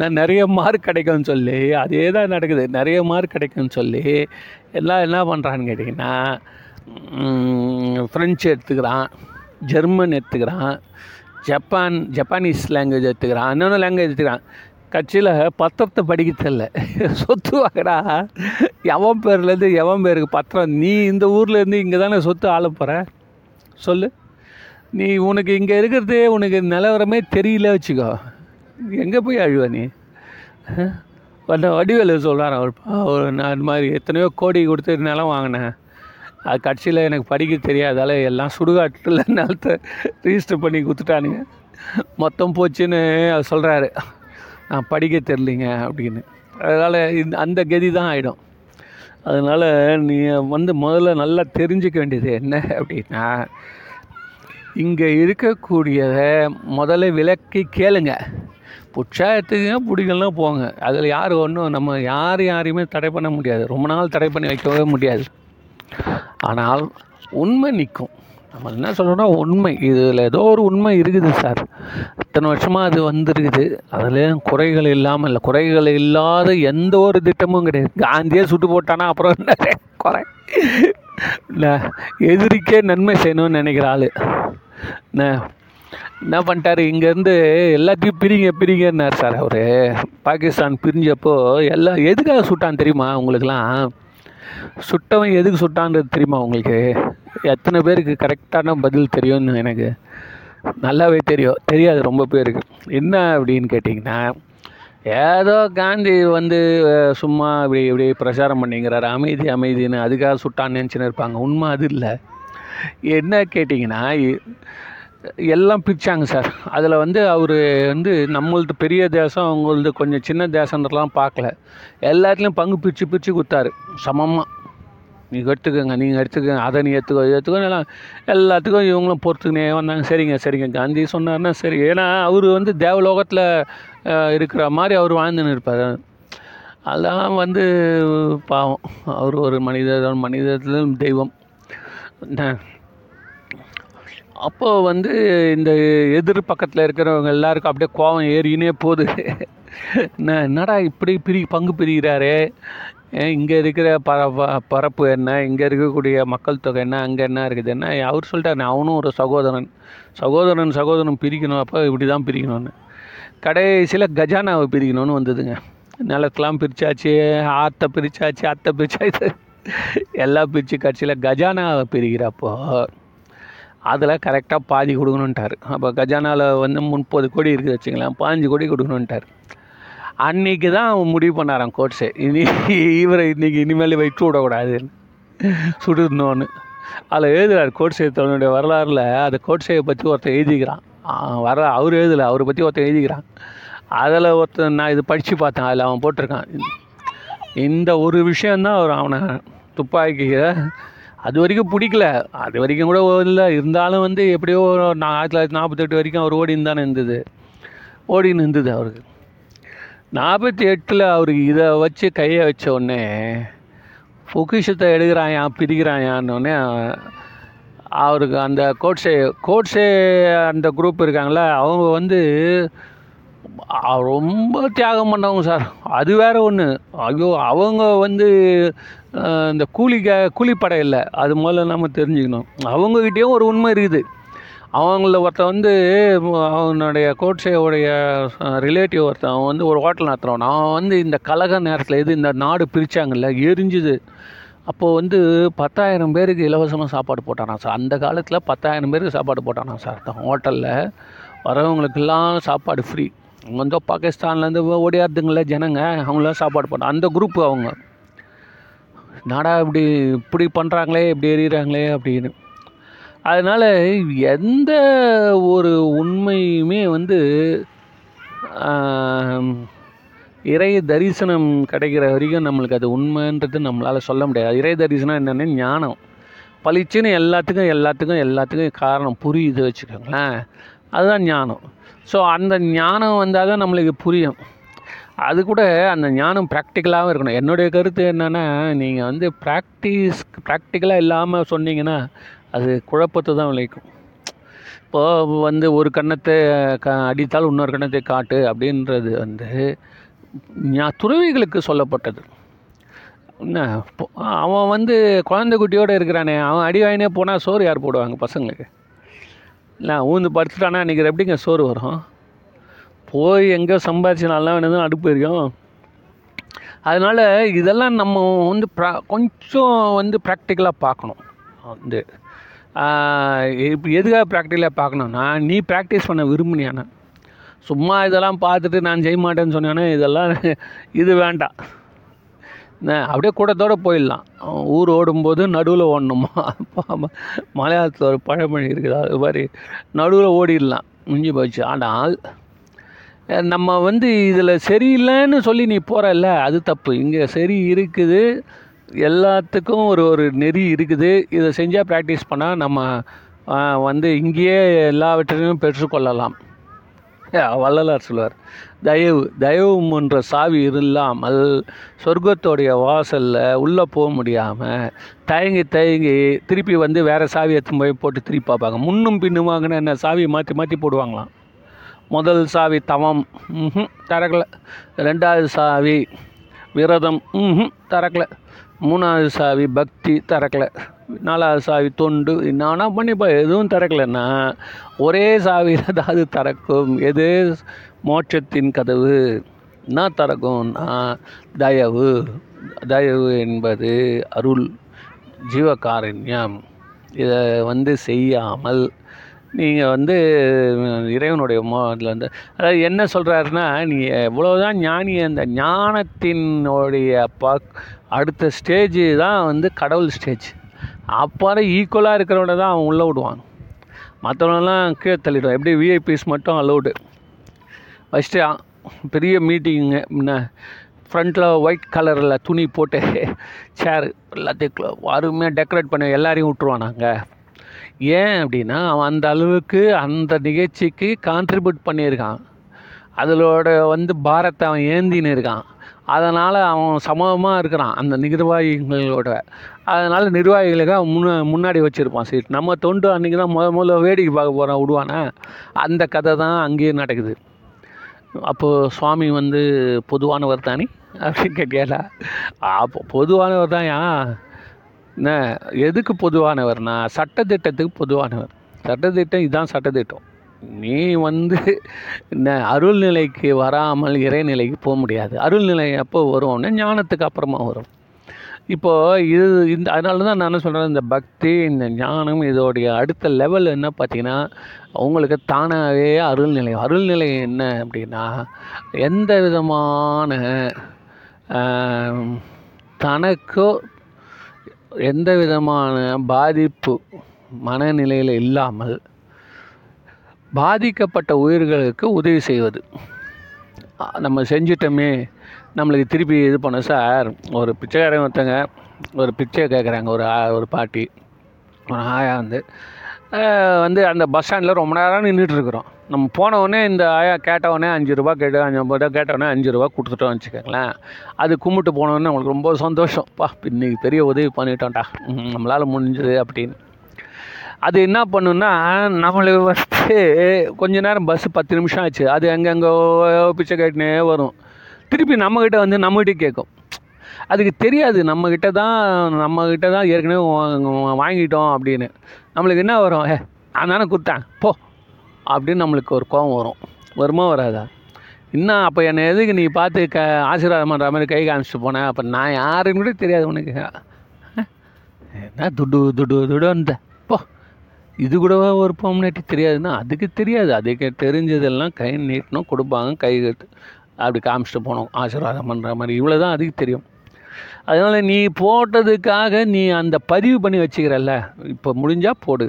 நான் நிறைய மார்க் கிடைக்கும்னு சொல்லி அதே தான் நடக்குது. நிறைய மார்க் கிடைக்கும்னு சொல்லி எல்லாம் என்ன பண்ணுறான்னு கேட்டிங்கன்னா ஃப்ரெஞ்சு எடுத்துக்கிறான் ஜெர்மன் எடுத்துக்கிறான் ஜப்பான் ஜப்பானீஸ் லாங்குவேஜ் எடுத்துக்கிறான் இன்னொன்று லாங்குவேஜ் எடுத்துக்கிறான். கட்சியில் பத்திரத்தை படிக்க தெரியல. சொத்து வாங்கடா. எவன் பேர்லேருந்து எவன் பேருக்கு பத்திரம்? நீ இந்த ஊர்லேருந்து இங்கே தானே சொத்து ஆள போகிற சொல்லு. நீ உனக்கு இங்கே இருக்கிறதே உனக்கு நிலவரமே தெரியல வச்சுக்கோ. எங்கே போய் அழுவ நீ? வட வடிவேலு சொல்கிறார் அவர். அவர் நான் இந்த மாதிரி எத்தனையோ கோடி கொடுத்து நிலம் வாங்கினேன். அது கட்சியில் எனக்கு படிக்க தெரியாதால எல்லாம் சுடுகாட்டில் நிலத்தை ரிஜிஸ்டர் பண்ணி கொடுத்துட்டானுங்க. மொத்தம் போச்சுன்னு அவர் சொல்கிறாரு படிக்க தெரிலிங்க அப்படின்னு. அதனால் இந்த அந்த கதி தான் ஆகிடும் அதனால் நீ வந்து முதல்ல நல்லா தெரிஞ்சுக்க வேண்டியது என்ன அப்படின்னா இங்கே இருக்கக்கூடியதை முதல்ல விளக்கி கேளுங்க. பிடிச்சா பிடிக்கலாம் போங்க. அதில் யார் ஒன்றும் நம்ம யார் யாரையுமே தடை பண்ண முடியாது. ரொம்ப நாள் தடை பண்ணி வைக்கவே முடியாது. ஆனால் உண்மை நிற்கும். நம்ம என்ன சொல்லணும்னா உண்மை. இதில் ஏதோ ஒரு உண்மை இருக்குது சார் இத்தனை வருஷமாக அது வந்திருக்குது. அதில் குறைகள் இல்லாமல் இல்லை குறைகள் இல்லாத எந்த ஒரு திட்டமும் கிடையாது. காந்தியே சுட்டு போட்டானா அப்புறம் என்ன? குறை. இல்லை எதிரிக்கே நன்மை செய்யணும்னு நினைக்கிற ஆள். என்ன? என்ன பண்ணிட்டாரு? இங்கேருந்து எல்லாத்தையும் பிரிங்க பிரிங்கன்னார் சார் அவர். பாகிஸ்தான் பிரிஞ்சப்போ எல்லாம் எதுக்காக சுட்டான் தெரியுமா உங்களுக்குலாம் சுட்டவன் எதுக்கு சுட்டான்றது தெரியுமா உங்களுக்கு? எத்தனை பேருக்கு கரெக்டான பதில் தெரியும்னு எனக்கு நல்லாவே தெரியும். தெரியாது ரொம்ப பேருக்கு. என்ன அப்படின்னு கேட்டிங்கன்னா ஏதோ காந்தி வந்து சும்மா இப்படி இப்படி பிரச்சாரம் பண்ணிங்கிறாரு அமைதி அமைதின்னு அதுக்காக சுட்டான்னு நினச்சின்னு இருப்பாங்க. உண்மை அது இல்லை. என்ன கேட்டிங்கன்னா இ- எல்லாம் பிரித்தாங்க சார். அதில் வந்து அவர் வந்து நம்மளது பெரிய தேசம் அவங்களது கொஞ்சம் சின்ன தேசன்றலாம் பார்க்கல. எல்லாத்துலேயும் பங்கு பிரித்து பிரித்து கொடுத்தாரு. சமமாக நீங்கள் எடுத்துக்கோங்க நீங்கள் எடுத்துக்கோங்க அதை நீ எடுத்துக்கோ இதை எடுத்துக்கோ எல்லாம் எல்லாத்துக்கும் இவங்களும் பொறுத்துக்கினே வந்தாங்க. சரிங்க சரிங்க காந்தி சொன்னார்னா சரி. ஏன்னா அவர் வந்து தேவலோகத்தில் இருக்கிற மாதிரி அவர் வாழ்ந்துன்னு இருப்பார். அதெல்லாம் வந்து பாவம். அவர் ஒரு மனிதர் மனிதத்திலும் தெய்வம். அப்போது வந்து இந்த எதிர் பக்கத்தில் இருக்கிறவங்க எல்லாருக்கும் அப்படியே கோவம் ஏறினே போகுது. என்ன என்னடா இப்படி பிரி பங்கு பிரிகிறாரே? இங்கே இருக்கிற பர ப- பரப்பு என்ன? இங்கே இருக்கக்கூடிய மக்கள் தொகை என்ன? அங்கே என்ன இருக்குது என்ன? அவர் சொல்லிட்டாரு அவனும் ஒரு சகோதரன். சகோதரன் சகோதரன் பிரிக்கணும் அப்போ இப்படி தான் பிரிக்கணும்னு. கடைசியில் கஜானாவை பிரிக்கணும்னு வந்ததுங்க. நிலத்தெலாம் பிரித்தாச்சு ஆற்றை பிரித்தாச்சு அத்தை பிரிச்சாச்சு. எல்லாம் பிரித்து கடைசியில் கஜானாவை பிரிக்கிறப்போ அதில் கரெக்டாக பாதி கொடுக்கணுன்ட்டார் அப்போ கஜானாவில் வந்து முப்பது கோடி இருக்குது வச்சுங்களேன் பாஞ்சு கோடி கொடுக்கணுன்ட்டார் அன்னைக்கு தான் அவன் முடிவு பண்ணாராம் கோட்ஸு இனி இவரை இன்றைக்கி இனிமேல் வைத்து விடக்கூடாதுன்னு சுடுனோன்னு அதில் எழுதுகிறார் கோட்ஸே தன்னுடைய வரலாறில் அந்த கோட்ஸையை பற்றி ஒருத்தன் எழுதிக்கிறான். வர அவர் எழுதலை அவரை பற்றி ஒருத்தன் எழுதிக்கிறான். அதில் ஒருத்தன் நான் இது படித்து பார்த்தேன் அதில் அவன் போட்டிருக்கான். இந்த ஒரு விஷயந்தான் அவர் அவனை துப்பாக்கி அது வரைக்கும் பிடிக்கல. அது வரைக்கும் கூட இல்லை இருந்தாலும் வந்து எப்படியோ ஒரு ஆயிரத்தி தொள்ளாயிரத்தி நாற்பத்தெட்டு வரைக்கும் அவர் ஓடின்னு தானே இருந்தது. ஓடின்னு இருந்தது அவருக்கு. நாற்பத்தி எட்டில் அவருக்கு இதை வச்சு கையை வச்ச உடனே பொக்கிஷத்தை எடுக்கிறாயா பிரிக்கிறாயான்னொடனே அவருக்கு அந்த கோட்ஸே கோட்ஸே அந்த குரூப் இருக்காங்களே அவங்க வந்து ரொம்ப தியாகம் பண்ணவங்க சார். அது வேற ஒன்று ஐயோ அவங்க வந்து இந்த கூலிக்க கூலிப்படை இல்லை. அது முதல்ல நம்ம தெரிஞ்சுக்கணும். அவங்கக்கிட்டேயும் ஒரு உண்மை இருக்குது. அவங்கள ஒருத்தன் வந்து அவனுடைய கோட்ஸேவுடைய ரிலேட்டிவ் ஒருத்தன் அவன் வந்து ஒரு ஹோட்டல் நடத்துகிறவன் அவன் வந்து இந்த கலக நேரத்தில் எது இந்த நாடு பிரித்தாங்கல்ல எரிஞ்சுது. அப்போது வந்து பத்தாயிரம் பேருக்கு இலவசமாக சாப்பாடு போட்டானா சார். அந்த காலத்தில் பத்தாயிரம் பேருக்கு சாப்பாடு போட்டானா சார். ஹோட்டலில் வரவங்களுக்கெல்லாம் சாப்பாடு ஃப்ரீ வந்து பாகிஸ்தான்லேருந்து ஓடியாருதுங்கள ஜனங்க அவங்களாம் சாப்பாடு போட்டான் அந்த குரூப் அவங்க. நாடா இப்படி இப்படி பண்ணுறாங்களே இப்படி எறிகிறாங்களே அப்படின்னு. அதனால் எந்த ஒரு உண்மையுமே வந்து இறை தரிசனம் கிடைக்கிற வரைக்கும் நம்மளுக்கு அது உண்மைன்றது நம்மளால் சொல்ல முடியாது. இறை தரிசனம் என்னென்னா ஞானம். பளிச்சுன்னு எல்லாத்துக்கும் எல்லாத்துக்கும் எல்லாத்துக்கும் காரணம் புரியுது வச்சுக்கோங்களேன். அதுதான் ஞானம். ஸோ அந்த ஞானம் வந்தால் தான் நம்மளுக்கு புரியும். அது கூட அந்த ஞானம் ப்ராக்டிக்கலாகவும் இருக்கணும். என்னுடைய கருத்து என்னென்னா நீங்கள் வந்து ப்ராக்டிஸ் ப்ராக்டிக்கலாக இல்லாமல் சொன்னீங்கன்னா அது குழப்பத்தை தான் விளைவிக்கும். இப்போது வந்து ஒரு கன்னத்தை க அடித்தால் இன்னொரு கன்னத்தை காட்டு அப்படின்றது வந்து ஞா- துறவிகளுக்கு சொல்லப்பட்டது. என்ன இப்போ அவன் வந்து குழந்தை குட்டியோடு இருக்கிறானே அவன் அடி வாங்கினே போனால் சோறு யார் போடுவாங்க பசங்களுக்கு? இல்லை ஊந்து படுத்துட்டானா இன்றைக்கி எப்படிங்க சோறு வரும்? போய் எங்கே சம்பாதிச்சு நல்லா வேணும் அடுப்பு எரியும்? அதனால் இதெல்லாம் நம்ம வந்து ப்ரா கொஞ்சம் வந்து ப்ராக்டிக்கலாக பார்க்கணும். வந்து இப்போ எதுக்காக ப்ராக்டிக்கலாக பார்க்கணும்னா நீ ப்ராக்டிஸ் பண்ண விரும்புனியான? சும்மா இதெல்லாம் பார்த்துட்டு நான் செய்ய மாட்டேன்னு சொன்னேன்னா இதெல்லாம் இது வேண்டாம். அப்படியே கூட்டத்தோடு போயிடலாம். ஊர் ஓடும்போது நடுவில் ஓடணுமா? மலையாளத்தில் ஒரு பழமொழி இருக்குது அது மாதிரி நடுவில் ஓடிடலாம். முடிஞ்சு போச்சு. ஆனால் நம்ம வந்து இதில் சரியில்லைன்னு சொல்லி நீ போகிறல்ல அது தப்பு. இங்கே சரி இருக்குது எல்லாத்துக்கும் ஒரு ஒரு நெறி இருக்குது. இதை செஞ்சால் ப்ராக்டிஸ் பண்ணால் நம்ம வந்து இங்கேயே எல்லாவற்றையும் பெற்றுக்கொள்ளலாம் வள்ளலார் சொல்வார் தயவு தயவுன்ற சாவி இல்லாமல் சொர்க்கத்தோடைய வாசலில் உள்ளே போக முடியாமல் தயங்கி தயங்கி திருப்பி வந்து வேறு சாவி எடுத்து போய் போட்டு திருப்பி பார்ப்பாங்க. முன்னும் பின்னுமாங்கன்னு என்ன சாவியை மாற்றி மாற்றி போடுவாங்களாம். முதல் சாவி தவம் தரக்கலை ரெண்டாவது சாவி விரதம் தரக்கலை மூணாவது சாவி பக்தி திறக்கல. நாலாவது சாவி தொண்டு. நானா பண்ணிப்பா எதுவும் திறக்கலன்னா ஒரே சாவியில் தான் திறக்கும். எது? மோட்சத்தின் கதவு. என்ன திறக்கும்னா தயவு. தயவு என்பது அருள் ஜீவகாரண்யம். இதை வந்து செய்யாமல் நீங்கள் வந்து இறைவனுடைய மோ இதில் வந்து அதாவது என்ன சொல்கிறாருன்னா நீ எவ்வளோதான் ஞானி அந்த ஞானத்தினுடைய பக் அடுத்த ஸ்டேஜ் தான் வந்து கடவுள் ஸ்டேஜ் அப்புறம் ஈக்குவலாக இருக்கிறவனை தான் அவன் உள்ளே விடுவான். மற்றவனெல்லாம் கீழே தள்ளிடுவான். எப்படி விஐபிஸ் மட்டும் அலௌடு ஃபஸ்ட்டு பெரிய மீட்டிங்குங்க முன்ன ஃப்ரண்ட்டில் ஒயிட் கலரில் துணி போட்டு சேர் எல்லாத்தையும் அருமையாக டெக்கரேட் பண்ணி எல்லாரையும் விட்ருவானாங்க ஏன் அப்படின்னா அவன் அந்த அளவுக்கு அந்த நிகழ்ச்சிக்கு கான்ட்ரிபியூட் பண்ணியிருக்கான். அதிலோட வந்து பாரத்தை அவன் ஏந்தின்னு இருக்கான். அதனால் அவன் சமமாக இருக்கிறான் அந்த நிர்வாகிகளோட. அதனால் நிர்வாகிகளுக்கு அவன் முன்ன முன்னாடி வச்சுருப்பான் சீட் நம்ம தொண்டு அன்றைக்கி தான் முத முதல்ல வேடிக்கை பார்க்க போகிறான் விடுவானே? அந்த கதை தான் அங்கேயும் நடக்குது. அப்போது சுவாமி வந்து பொதுவானவர் தானே? அப்படின்னு கேட்டியாடா அப்போ பொதுவானவர் தான் என்ன எதுக்கு பொதுவானவர்னா சட்டத்திட்டத்துக்கு பொதுவானவர். சட்டத்திட்டம் இதுதான் சட்டத்திட்டம். நீ வந்து என்ன அருள்நிலைக்கு வராமல் இறைநிலைக்கு போக முடியாது. அருள்நிலை எப்போ வரும்னு ஞானத்துக்கு அப்புறமா வரும். இப்போது இது இந்த அதனால தான் நான் என்ன சொல்கிறேன் இந்த பக்தி இந்த ஞானம் இதோடைய அடுத்த லெவல் என்ன பார்த்தீங்கன்னா உங்களுக்கு தானாகவே அருள்நிலை. அருள்நிலை என்ன அப்படின்னா எந்த விதமான தனக்கோ எந்த விதமான பாதிப்பு மனநிலையில் இல்லாமல் பாதிக்கப்பட்ட உயிர்களுக்கு உதவி செய்வது. நம்ம செஞ்சிட்டோமே நம்மளுக்கு திருப்பி இது பண்ண சார் ஒரு பிச்சைக்காரன் ஒருத்தங்க ஒரு பிச்சை கேட்குறாங்க ஒரு ஒரு பாட்டி ஒரு ஆயா வந்து. வந்து அந்த பஸ் ஸ்டாண்டில் ரொம்ப நேரம் நின்றுட்டு இருக்கிறோம் நம்ம போனவுடனே இந்த ஆயா கேட்டவுடனே அஞ்சு ரூபா கேட்டு அஞ்சு ரூபா கேட்டவுடனே அஞ்சு ரூபா கொடுத்துட்டோம் வச்சுக்கோங்களேன். அது கும்பிட்டு போனோடனே நம்மளுக்கு ரொம்ப சந்தோஷம். பா இன்னைக்கு பெரிய உதவி பண்ணிட்டோம்டா. நம்மளால் முடிஞ்சது அப்படின்னு. அது என்ன பண்ணுன்னா நம்மளுக்கு ஃபஸ்ட்டு கொஞ்ச நேரம் பஸ்ஸு பத்து நிமிஷம் ஆச்சு. அது எங்கெங்கோ பிச்சை கேட்டுனே வரும். திருப்பி நம்மக்கிட்ட வந்து நம்மகிட்ட கேட்கும். அதுக்கு தெரியாது நம்மக்கிட்ட தான் நம்மக்கிட்ட தான் ஏற்கனவே வாங்கிட்டோம் அப்படின்னு. நம்மளுக்கு என்ன வரும்? ஏ நான் தானே கொடுத்தேன். போ. அப்படின்னு நம்மளுக்கு ஒரு கோபம் வரும். வருமா வராதா? இன்னும் அப்போ என்னை எதுக்கு நீ பார்த்து க ஆசீர்வாதம் பண்ணுற மாதிரி கை காமிச்சிட்டு போனேன் அப்போ நான் யாருன்னு கூட தெரியாது உனக்கு. என்ன துடு துடு துடுந்த போ. இது கூடவா ஒரு பொம்னாட்டி தெரியாதுன்னா அதுக்கு தெரியாது. அதுக்கு தெரிஞ்சதெல்லாம் கை நீட்டணும் கொடுப்பாங்க கை கட்டு அப்படி காமிச்சிட்டு போனோம். ஆசீர்வாதம் பண்ணுற மாதிரி. இவ்வளோ தான் அதுக்கு தெரியும். அதனால் நீ போட்டதுக்காக நீ அந்த பதிவு பண்ணி வச்சுக்கிறல்ல. இப்போ முடிஞ்சால் போடு.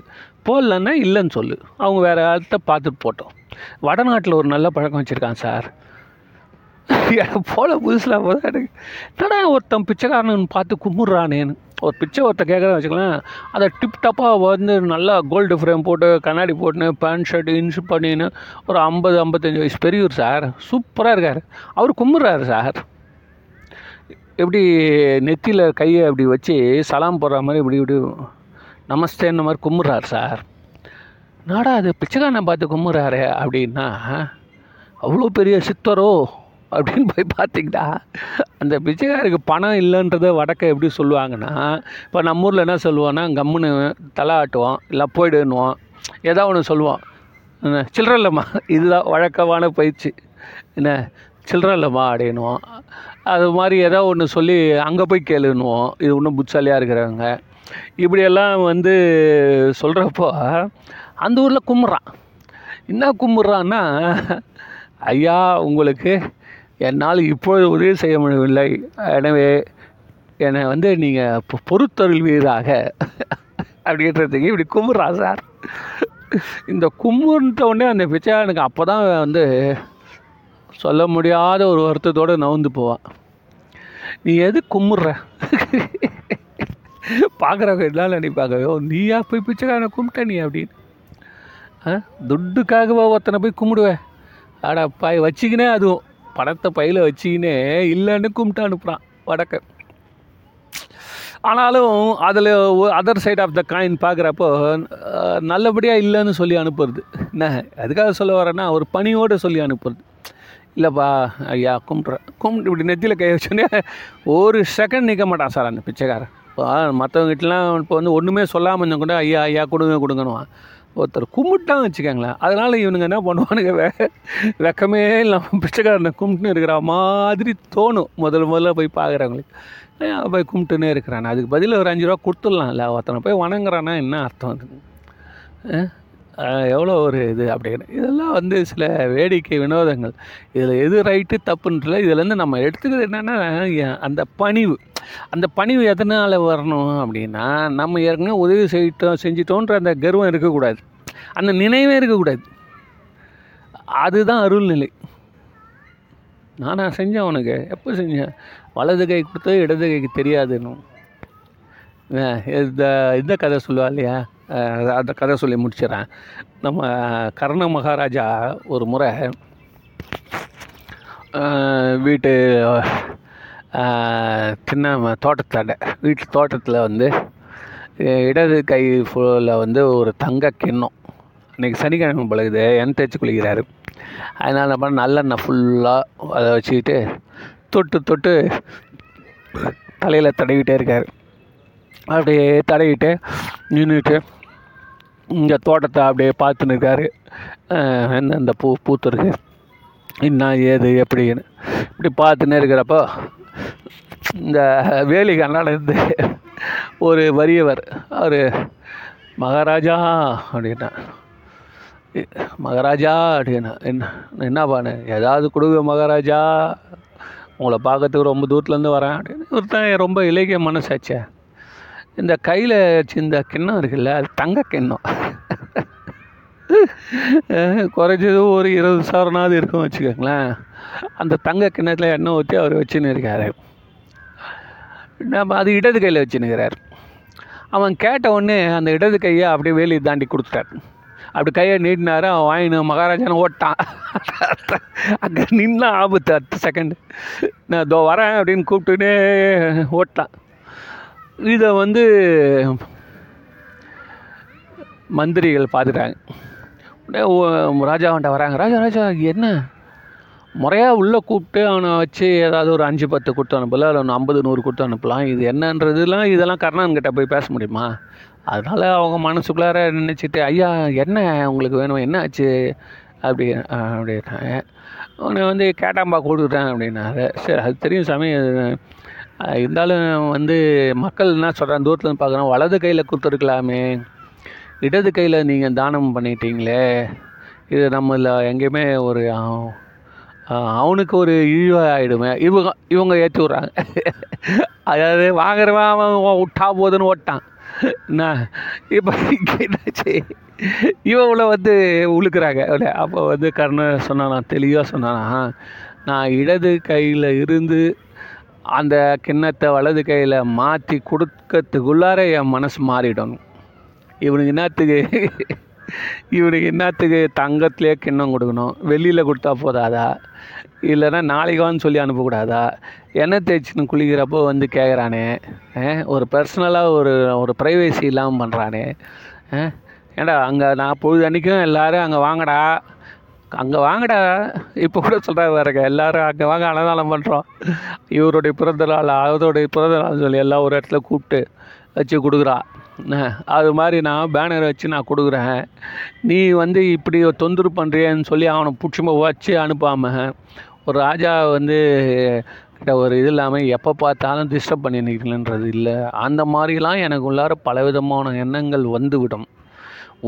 போடலன்னா இல்லைன்னு சொல்லு. அவங்க வேறு ஆள்கிட்ட பார்த்துட்டு போட்டோம். வடநாட்டில் ஒரு நல்ல பழக்கம் வச்சுருக்கான் சார். போல புதுசில் போதா எனக்கு. என்னடா ஒருத்தன் பிச்சைக்காரனு பார்த்து கும்பிட்றானேன்னு ஒரு பிச்சை ஒருத்தன் கேட்குறேன் வச்சுக்கலாம் அதை டிப் டப்பாக வந்து நல்லா கோல்டு ஃப்ரேம் போட்டு கண்ணாடி போட்டுன்னு பேண்ட் ஷர்ட் இன்ஸ் பண்ணின்னு ஒரு ஐம்பது ஐம்பத்தஞ்சு வயசு பெரியவர் சார். சூப்பராக இருக்கார். அவர் கும்பிட்றாரு சார். எப்படி நெத்தியில் கையை அப்படி வச்சு சலாம் போடுற மாதிரி இப்படி இப்படி நமஸ்தேன்னு மாதிரி கும்பிட்றாரு சார். நாடா அது பிச்சைக்காரனை பார்த்து கும்பிட்றாரு அப்படின்னா அவ்வளோ பெரிய சித்தரோ அப்படின்னு போய் பார்த்தீங்கன்னா அந்த பிச்சைக்காருக்கு பணம் இல்லைன்றத வடக்க எப்படி சொல்லுவாங்கன்னா இப்போ நம்ம ஊரில் என்ன சொல்லுவோன்னா கம்முன்னு தலை ஆட்டுவோம் இல்லை போயிடுன்னுவோம். ஏதோ ஒன்று சொல்லுவோம். என்ன சில்லற இல்லைம்மா இதுதான் வழக்கமான பயிற்சி. என்ன சில்லற இல்லைம்மா அப்படின்னுவோம். அது மாதிரி ஏதோ ஒன்று சொல்லி அங்கே போய் கேளுன்னுவோம். இது இன்னும் புட்சாலியாக இருக்கிறவங்க. இப்படியெல்லாம் வந்து சொல்கிறப்போ அந்த ஊரில் கும்பிட்றான் என்ன கும்பிட்றான்னா ஐயா உங்களுக்கு என்னால் இப்பொழுது உதவி செய்ய முடியவில்லை. எனவே என்னை வந்து நீங்கள் பொறுத்தருள்வீராக அப்படின்றதுக்கு இப்படி கும்பிட்றா சார். இந்த கும்பிட்ட உடனே அந்த எனக்கு அப்போ தான் வந்து சொல்ல முடியாத ஒரு வருத்தத்தோடு நவுந்து போவான் நீ எது கும்பிட்ற பார்க்குறவங்க எல்லாம் நினைப்பாங்க ஓ நீயா போய் பிச்சைக்காரனை கும்பிட்ட நீ? அப்படின்னு. ஆ துட்டுக்காகவா ஒருத்தனை போய் கும்பிடுவேன்? அடா பாய் வச்சிக்கினே அதுவும். பணத்தை பையில் வச்சிக்கினே இல்லைன்னு கும்பிட்டு அனுப்புகிறான் வடக்க. ஆனாலும் அதில் other side of the coin பார்க்குறப்போ நல்லபடியாக இல்லைன்னு சொல்லி அனுப்புறது. என்ன அதுக்காக சொல்ல வரேன்னா ஒரு பணியோடு சொல்லி அனுப்புறது. இல்லைப்பா ஐயா கும்பிட்றேன் கும்பிட்டு இப்படி நெத்தியில் கை வச்சோன்னே ஒரு செகண்ட் நிற்க மாட்டான் சார் அந்த பிச்சைக்காரன். இப்போ மற்றவங்ககிட்டலாம் இப்போ வந்து ஒன்றுமே சொல்லாமல் இருந்தால் கூட ஐயா ஐயா கொடுங்க கொடுங்கணுவான் ஒருத்தர் கும்பிட்டான்னு வச்சுக்கோங்களேன். அதனால் இவனுங்க என்ன பண்ணுவானுங்க? வே வெக்கமே இல்லாமல் பிச்சைக்காரனை கும்பிட்டுன்னு இருக்கிற மாதிரி தோணும். முதல்ல முதல்ல போய் பார்க்குறவங்களுக்கு போய் கும்பிட்டுன்னே இருக்கிறானே. அதுக்கு பதில் ஒரு அஞ்சு ரூபா கொடுத்துடலாம்ல. ஒருத்தனை போய் வணங்குறானா என்ன அர்த்தம் அது எவ்வளோ ஒரு இது அப்படின்னு. இதெல்லாம் வந்து சில வேடிக்கை வினோதங்கள். இதில் எது ரைட்டு தப்புன்றல இதுலேருந்து நம்ம எடுத்துக்கிறது என்னென்னா அந்த பணிவு. அந்த பணிவு எதனால் வரணும் அப்படின்னா நம்ம ஏற்கனவே உதவி செய்யிட்டோம் செஞ்சிட்டோன்ற அந்த கர்வம் இருக்கக்கூடாது. அந்த நினைவே இருக்கக்கூடாது. அதுதான் அருள்நிலை. நானா செஞ்சேன் அவனுக்கு எப்போ செஞ்சேன் வலது கை கொடுத்து இடது கைக்கு தெரியாதுன்னு இந்த இந்த கதை சொல்லுவா இல்லையா? அந்த கதை சொல்லி முடிச்சிடறேன். நம்ம கர்ண மகாராஜா ஒரு முறை வீட்டு சின்ன தோட்டத்தாண்ட வீட்டு தோட்டத்தில் வந்து இடது கை ஃபுல்லில் வந்து ஒரு தங்க கிண்ணம். இன்றைக்கி சனிக்கிழமை பழகுது எண்ணெய் தேய்ச்சி குளிக்கிறாரு. அதனால் என்ன பண்ண நல்லெண்ணெய் ஃபுல்லாக அதை வச்சுக்கிட்டு தொட்டு தொட்டு தலையில் தடவிட்டே இருக்கார். அப்படியே தடவிட்டு நின்றுட்டு இந்த தோட்டத்தை அப்படியே பார்த்துன்னு இருக்காரு. என்ன இந்த பூ பூத்துருக்கு என்ன ஏது எப்படின்னு. இப்படி பார்த்துன்னே இருக்கிறப்போ இந்த வேலி கண்ணாலேருந்து ஒரு வறியவர் அவர் மகாராஜா அப்படின்னா மகாராஜா அப்படின்னா என்ன என்ன ஏதாவது கொடுங்க மகாராஜா உங்களை பார்க்கறதுக்கு ரொம்ப தூரத்துலேருந்து வரேன் அப்படின்னு ஒருத்தன் ரொம்ப இலக்கிய மனசாச்சே. இந்த கையில் இந்த கிண்ணம் இருக்குல்ல அது தங்க கிண்ணம். குறைஞ்சது ஒரு இருபது சவரனாவது இருக்கும் வச்சுக்கோங்களேன். அந்த தங்க கிணத்துல எண்ணெய் ஊற்றி அவர் வச்சுன்னு இருக்காரு. நம்ம அது இடது கையில் வச்சுன்னுக்கிறார் அவன் கேட்ட உடனே அந்த இடது கையை அப்படியே வேலி தாண்டி கொடுத்துட்டார். அப்படி கையை நீட்டினாரு அவன் வாங்கினு மகாராஜான ஓட்டான். அங்கே நின்னா ஆபத்து அடுத்த செகண்டு நான் இதோ வரேன் அப்படின்னு கூப்பிட்டுனே ஓட்டான். இதை வந்து மந்திரிகள் பார்த்துட்டாங்க. அப்படியே ராஜாவன்ட்ட வராங்க. ராஜா ராஜா என்ன? முறையாக உள்ளே கூப்பிட்டு அவனை வச்சு ஏதாவது ஒரு அஞ்சு பத்து கொடுத்து அனுப்பல இல்லை ஒன்று ஐம்பது நூறு கொடுத்து அனுப்பலாம். இது என்னன்றதுலாம் இதெல்லாம் கர்ணன்கிட்ட போய் பேச முடியுமா? அதனால் அவங்க மனசுக்குள்ளார நினச்சிட்டு ஐயா என்ன உங்களுக்கு வேணும்? என்ன ஆச்சு? அப்படி அப்படின்னாங்க உன்னை வந்து கேட்டாம்பா கொடுத்துட்டேன் அப்படின்னாரு. சரி அது தெரியும் சாமி. இருந்தாலும் வந்து மக்கள் என்ன சொல்கிறாங்க தூரத்துலேருந்து பார்க்குறோம். வலது கையில் கொடுத்துருக்கலாமே. இடது கையில் நீங்கள் தானம் பண்ணிட்டீங்களே. இது நம்மள எங்கேயுமே ஒரு அவனுக்கு ஒரு இழிவாயிடுமே இவங்க இவங்க ஏற்றி விட்றாங்க அதாவது வாங்குறவன் அவன் விட்டா போதுன்னு ஓட்டான். என்ன? இப்போ இங்கே என்னாச்சு? இவங்கள வந்து உழுக்கிறாங்க. அப்போ வந்து கர்ணன் சொன்னானா தெளிவாக சொன்னானா நான் இடது கையில் இருந்து அந்த கிண்ணத்தை வலது கையில் மாற்றி கொடுக்கறதுக்குள்ளார என் மனசு மாறிடணும் இவனுக்கு என்னத்துக்கு? இவனுக்கு என்னத்துக்கு தங்கத்திலே கிண்ணம் கொடுக்கணும்? வெளியில் கொடுத்தா போதாதா? இல்லைன்னா நாளைக்கு வான்னு சொல்லி அனுப்பக்கூடாதா? எண்ணெய் தேய்ச்சின்னு குளிக்கிறப்போ வந்து கேட்குறானே ஒரு பர்சனலாக ஒரு ஒரு ப்ரைவேசி இல்லாமல் பண்ணுறானே ஏண்டா அங்கே நான் பொழுது அன்றைக்கும் எல்லோரும் அங்கே வாங்கடா அங்கே வாங்கடா. இப்போ கூட சொல்கிறாங்க பாருங்க எல்லாரும் அங்கே வாங்க அன்னதானம் பண்ணுறோம் இவருடைய பிறந்த நாள் அவருடைய பிறந்த நாள் சொல்லி எல்லாம் ஒரு இடத்துல கூப்பிட்டு வச்சு கொடுக்குறா. அது மாதிரி நான் பேனர் வச்சு நான் கொடுக்குறேன். நீ வந்து இப்படி தொந்தரவு பண்ணுறியன்னு சொல்லி அவனை பிடிச்சிம வச்சு அனுப்பாமல் ஒரு ராஜா வந்து கிட்ட ஒரு இது இல்லாமல் எப்போ பார்த்தாலும் டிஸ்டர்ப் பண்ணி நிற்கலன்றது இல்லை. அந்த மாதிரிலாம் எனக்கு உள்ளார பலவிதமான எண்ணங்கள் வந்துவிடும்.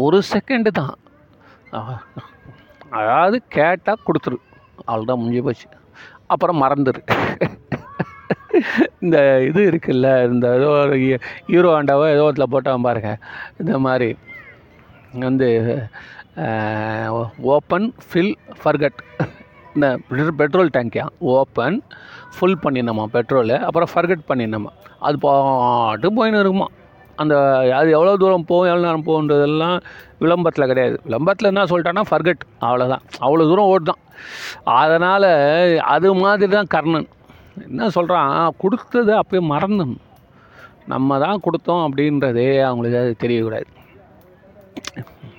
ஒரு செகண்டு தான். அதாவது கேட்டால் கொடுத்துரு. அவ்வளோதான் முடிஞ்சு போச்சு. அப்புறம் மறந்துரு. இந்த இது இருக்குல்ல இந்த ஏதோ ஒரு ஹீரோ ஆண்டாவோ ஏதோ ஒருத்தில் போட்டான் பாருங்க. இந்த மாதிரி வந்து ஓப்பன் ஃபில் ஃபர்கட் இந்த பெட்ரோல் டேங்கியா? ஓப்பன் ஃபுல் பண்ணிடணுமா பெட்ரோலு? அப்புறம் ஃபர்கட் பண்ணிடணுமா? அது பாட்டு போயின்னு இருக்குமா? அந்த அது எவ்வளோ தூரம் போகும் எவ்வளோ நேரம் போகுன்றதெல்லாம் விளம்பரத்தில் கிடையாது. விளம்பரத்தில் என்ன சொல்லிட்டான்னா ஃபர்கட் அவ்வளோதான் அவ்வளோ தூரம் ஓடுதான் அதனால் அது மாதிரி தான் கர்ணன். என்ன சொல்கிறான் கொடுத்தது அப்போயே மறந்தும். நம்ம தான் கொடுத்தோம் அப்படின்றதே அவங்களுக்கு அது தெரியக்கூடாது.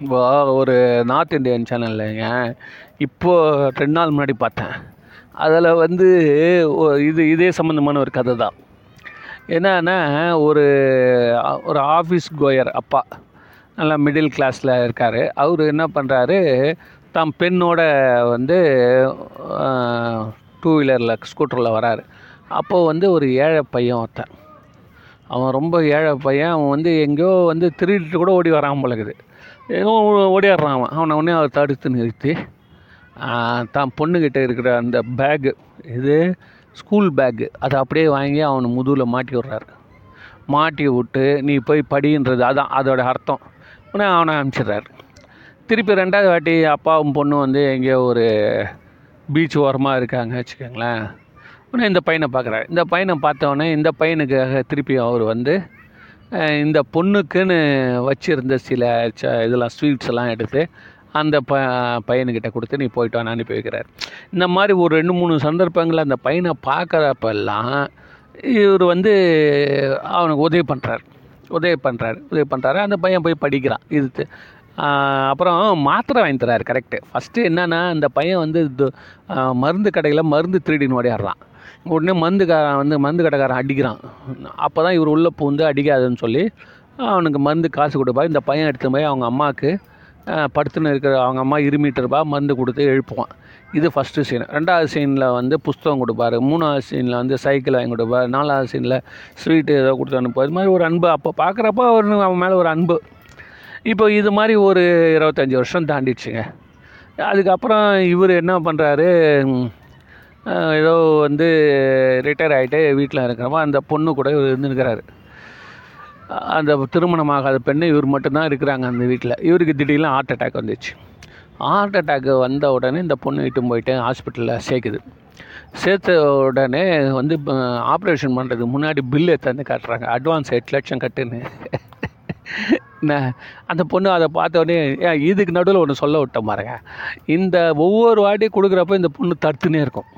இப்போ ஒரு நார்த் இந்தியன் சேனல்லைங்க இப்போது ரெண்டு நாள் முன்னாடி பார்த்தேன். அதில் வந்து இது இதே சம்மந்தமான ஒரு கதை தான். என்னன்னா ஒரு ஒரு ஆஃபீஸ் கோயர் அப்பா நல்லா மிடில் கிளாஸில் இருக்கார். அவர் என்ன பண்ணுறாரு தம் பெண்ணோட வந்து டூ வீலரில் ஸ்கூட்டரில் வராரு. அப்போது வந்து ஒரு ஏழை பையன் ஒருத்தன். அவன் ரொம்ப ஏழை பையன். அவன் வந்து எங்கேயோ வந்து திருடிட்டு கூட ஓடி வரான் போல இருக்குது. ஏதோ ஓடிடுறான் அவன். அவனை உடனே அவர் தடுத்து நிறுத்தி தான் பொண்ணுக்கிட்ட இருக்கிற அந்த பேகு இது ஸ்கூல் பேக்கு அதை அப்படியே வாங்கி அவனை முதுகில் மாட்டி விட்றாரு. மாட்டி விட்டு நீ போய் படின்றது அதான் அதோட அர்த்தம். உடனே அவனை அனுப்பிச்சிடுறாரு. திருப்பி ரெண்டாவது வாட்டி அப்பாவும் பொண்ணும் வந்து எங்கேயோ ஒரு பீச் ஓரமாக இருக்காங்க வச்சுக்கோங்களேன். உடனே இந்த பையனை பார்க்குறாரு. இந்த பையனை பார்த்தோன்னே இந்த பையனுக்காக திருப்பி அவர் வந்து இந்த பொண்ணுக்குன்னு வச்சுருந்த சில ச இதெல்லாம் ஸ்வீட்ஸ் எல்லாம் எடுத்து அந்த ப பையனுக்கிட்ட கொடுத்து நீ போயிட்டு அனுப்பி வைக்கிறார். இந்த மாதிரி ஒரு ரெண்டு மூணு சந்தர்ப்பங்களில் அந்த பையனை பார்க்குறப்பெல்லாம் இவர் வந்து அவனுக்கு உதவி பண்ணுறாரு உதவி பண்ணுறாரு உதவி பண்ணுறாரு அந்த பையன் போய் படிக்கிறான். இது அப்புறம் மாத்திரை வாங்கி தராரு கரெக்டு ஃபஸ்ட்டு என்னென்னா அந்த பையன் வந்து மருந்து கடையில் மருந்து திருடின்னு ஓடியாடுறான். உடனே மருந்துக்காரன் வந்து மருந்து கடைக்காரன் அடிக்கிறான். அப்போ தான் இவர் உள்ளே பூந்து அடிக்காதுன்னு சொல்லி அவனுக்கு மருந்து காசு கொடுப்பா. இந்த பையன் எடுத்து போய் அவங்க அம்மாவுக்கு படுத்துன்னு இருக்கிற அவங்க அம்மா இருமிட்டு இருப்பா மருந்து கொடுத்து எழுப்புவான். இது ஃபஸ்ட்டு சீன் ரெண்டாவது சீனில் வந்து புஸ்தகம் கொடுப்பாரு. மூணாவது சீனில் வந்து சைக்கிள் வாங்கி கொடுப்பாரு. நாலாவது சீனில் ஸ்வீட்டு ஏதோ கொடுத்து அனுப்புவார். இது மாதிரி ஒரு அன்பு. அப்போ பார்க்குறப்ப அவர் அவன் மேலே ஒரு அன்பு. இப்போ இது மாதிரி ஒரு இருபத்தஞ்சி வருஷம் தாண்டிடுச்சுங்க. அதுக்கப்புறம் இவர் என்ன பண்ணுறாரு ஏதோ வந்து ரிட்டையர் ஆகிட்டு வீட்டில் இருக்கிறப்ப அந்த பொண்ணு கூட இவர் இருந்துருக்கிறாரு. அந்த திருமணமாகாத பெண்ணு இவர் மட்டும்தான் இருக்கிறாங்க அந்த வீட்டில் இவருக்கு திடீர்னு ஹார்ட் அட்டாக் வந்துச்சு. ஹார்ட் அட்டாக் வந்த உடனே இந்த பொண்ணு இட்டு போயிட்டு ஹாஸ்பிட்டலில் சேர்க்குது. சேர்த்த உடனே வந்து ஆப்ரேஷன் பண்ணுறதுக்கு முன்னாடி பில்லு எடுத்து காட்டுறாங்க. அட்வான்ஸ் எட்டு லட்சம் கட்டுன்னு. அந்த பொண்ணு அதை பார்த்தோடனே ஏன் இதுக்கு நடுவில் ஒன்று சொல்ல விட்ட பாருங்க. இந்த ஒவ்வொரு வாட்டி கொடுக்குறப்ப இந்த பொண்ணு தடுத்துனே இருக்கும்.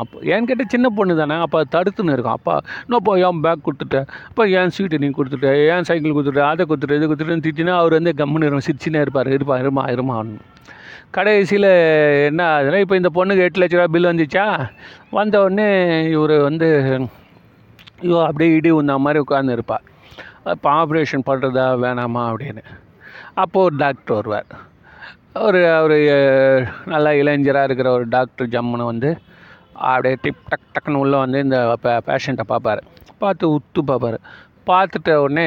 அப்போ என்கிட்ட சின்ன பொண்ணு தானே அப்போ தடுத்துன்னு இருக்கும். அப்பா இன்னப்போ ஏன் பேக் கொடுத்துட்டேன். அப்போ ஏன் ஸ்வீட்டு நீ கொடுத்துட்ட ஏன் சைக்கிள் கொடுத்துட்ட அதை கொடுத்துட்டு இது கொடுத்துட்டுன்னு திட்டினா அவர் வந்து கம்முன்னு இருக்கும் சிரிச்சுனே இருப்பார். இருப்பா இருமா இருமா கடைசியில் என்ன ஆகுதுன்னா இப்போ இந்த பொண்ணுக்கு எட்டு லட்ச ரூபா பில் வந்துச்சா? வந்த உடனே இவர் வந்து ஐயோ அப்படியே இடி உந்த மாதிரி உட்காந்துருப்பாள் இருப்பா. இப்போ ஆப்ரேஷன் பண்ணுறதா வேணாமா அப்படின்னு. அப்போது ஒரு டாக்டர் வருவார். ஒரு அவர் நல்லா இளைஞராக இருக்கிற ஒரு டாக்டர் ஜம்முன்னு வந்து அப்படியே டிப் டக் டக்குன்னு உள்ளே வந்து இந்த பேஷண்ட்டை பார்ப்பார். பார்த்து உத்து பார்ப்பார். பார்த்துட்ட உடனே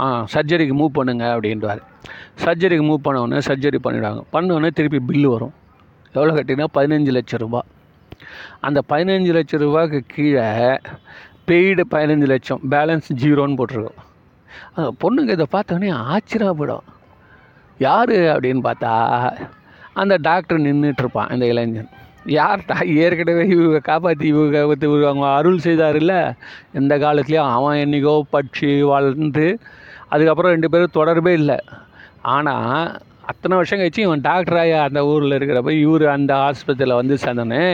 ஆ சர்ஜரிக்கு மூவ் பண்ணுங்க அப்படின்றார். சர்ஜரிக்கு மூவ் பண்ண உடனே சர்ஜரி பண்ணிவிடுவாங்க பண்ண உடனே திருப்பி பில்லு வரும். எவ்வளோ கட்டினா பதினஞ்சு லட்சம் ரூபா. அந்த பதினஞ்சு லட்சம் ரூபாய்க்கு கீழே பெய்டு பதினஞ்சு லட்சம். பேலன்ஸ் ஜீரோன்னு போட்டிருக்கோம். பொண்ணுங்க இதை பார்த்தோன்னே ஆச்சரியப்படும் யார் அப்படின்னு பார்த்தா அந்த டாக்டர் நின்றுட்டு இருப்பான் அந்த இளைஞன். யார்டா ஏற்கனவே இவங்க காப்பாற்றி இவங்க அவங்க அருள் செய்தார்ல எந்த காலத்துலேயும் அவன் என்னைக்கோ பட்சி வளர்ந்து அதுக்கப்புறம் ரெண்டு பேரும் தொடர்பே இல்லை. ஆனால் அத்தனை வருஷம் கழிச்சு இவன் டாக்டராக அந்த ஊரில் இருக்கிறப்ப இவர் அந்த ஆஸ்பத்திரியில் வந்து சேர்ந்தோன்னே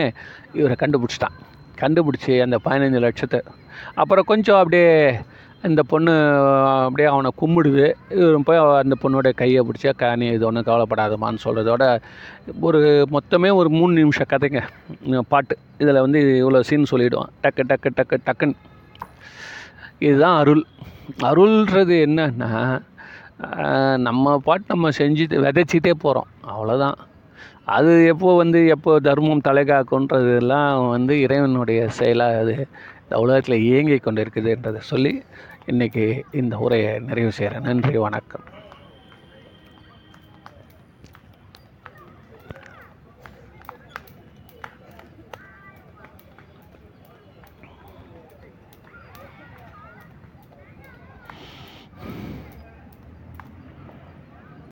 இவரை கண்டுபிடிச்சிட்டான். கண்டுபிடிச்சி அந்த பதினஞ்சு லட்சத்தை. அப்புறம் கொஞ்சம் அப்படியே இந்த பொண்ணு அப்படியே அவனை கும்பிடுது. இவரும் போய் அந்த பொண்ணோட கையை பிடிச்சா க நீ இது ஒன்றும் கவலைப்படாதமான்னு சொல்கிறதோட ஒரு மொத்தமே ஒரு மூணு நிமிஷம் கதைங்க. பாட்டு. இதில் வந்து இவ்வளோ சீன் சொல்லிவிடுவான் டக்கு டக்கு டக்கு டக்குன்னு. இதுதான் அருள். அருள்ன்றது என்னன்னா நம்ம பாட்டு நம்ம செஞ்சுட்டு விதைச்சிட்டே போகிறோம் அவ்வளோதான் அது எப்போ வந்து எப்போ தர்மம் தலைகாக்குன்றதெல்லாம் வந்து இறைவனுடைய செயலாக அது. இந்த உலகத்தில் இயங்கி கொண்டு இருக்குதுன்றதை சொல்லி இன்றைக்கி இந்த உரையை நிறைவு செய்கிறேன். நன்றி வணக்கம்.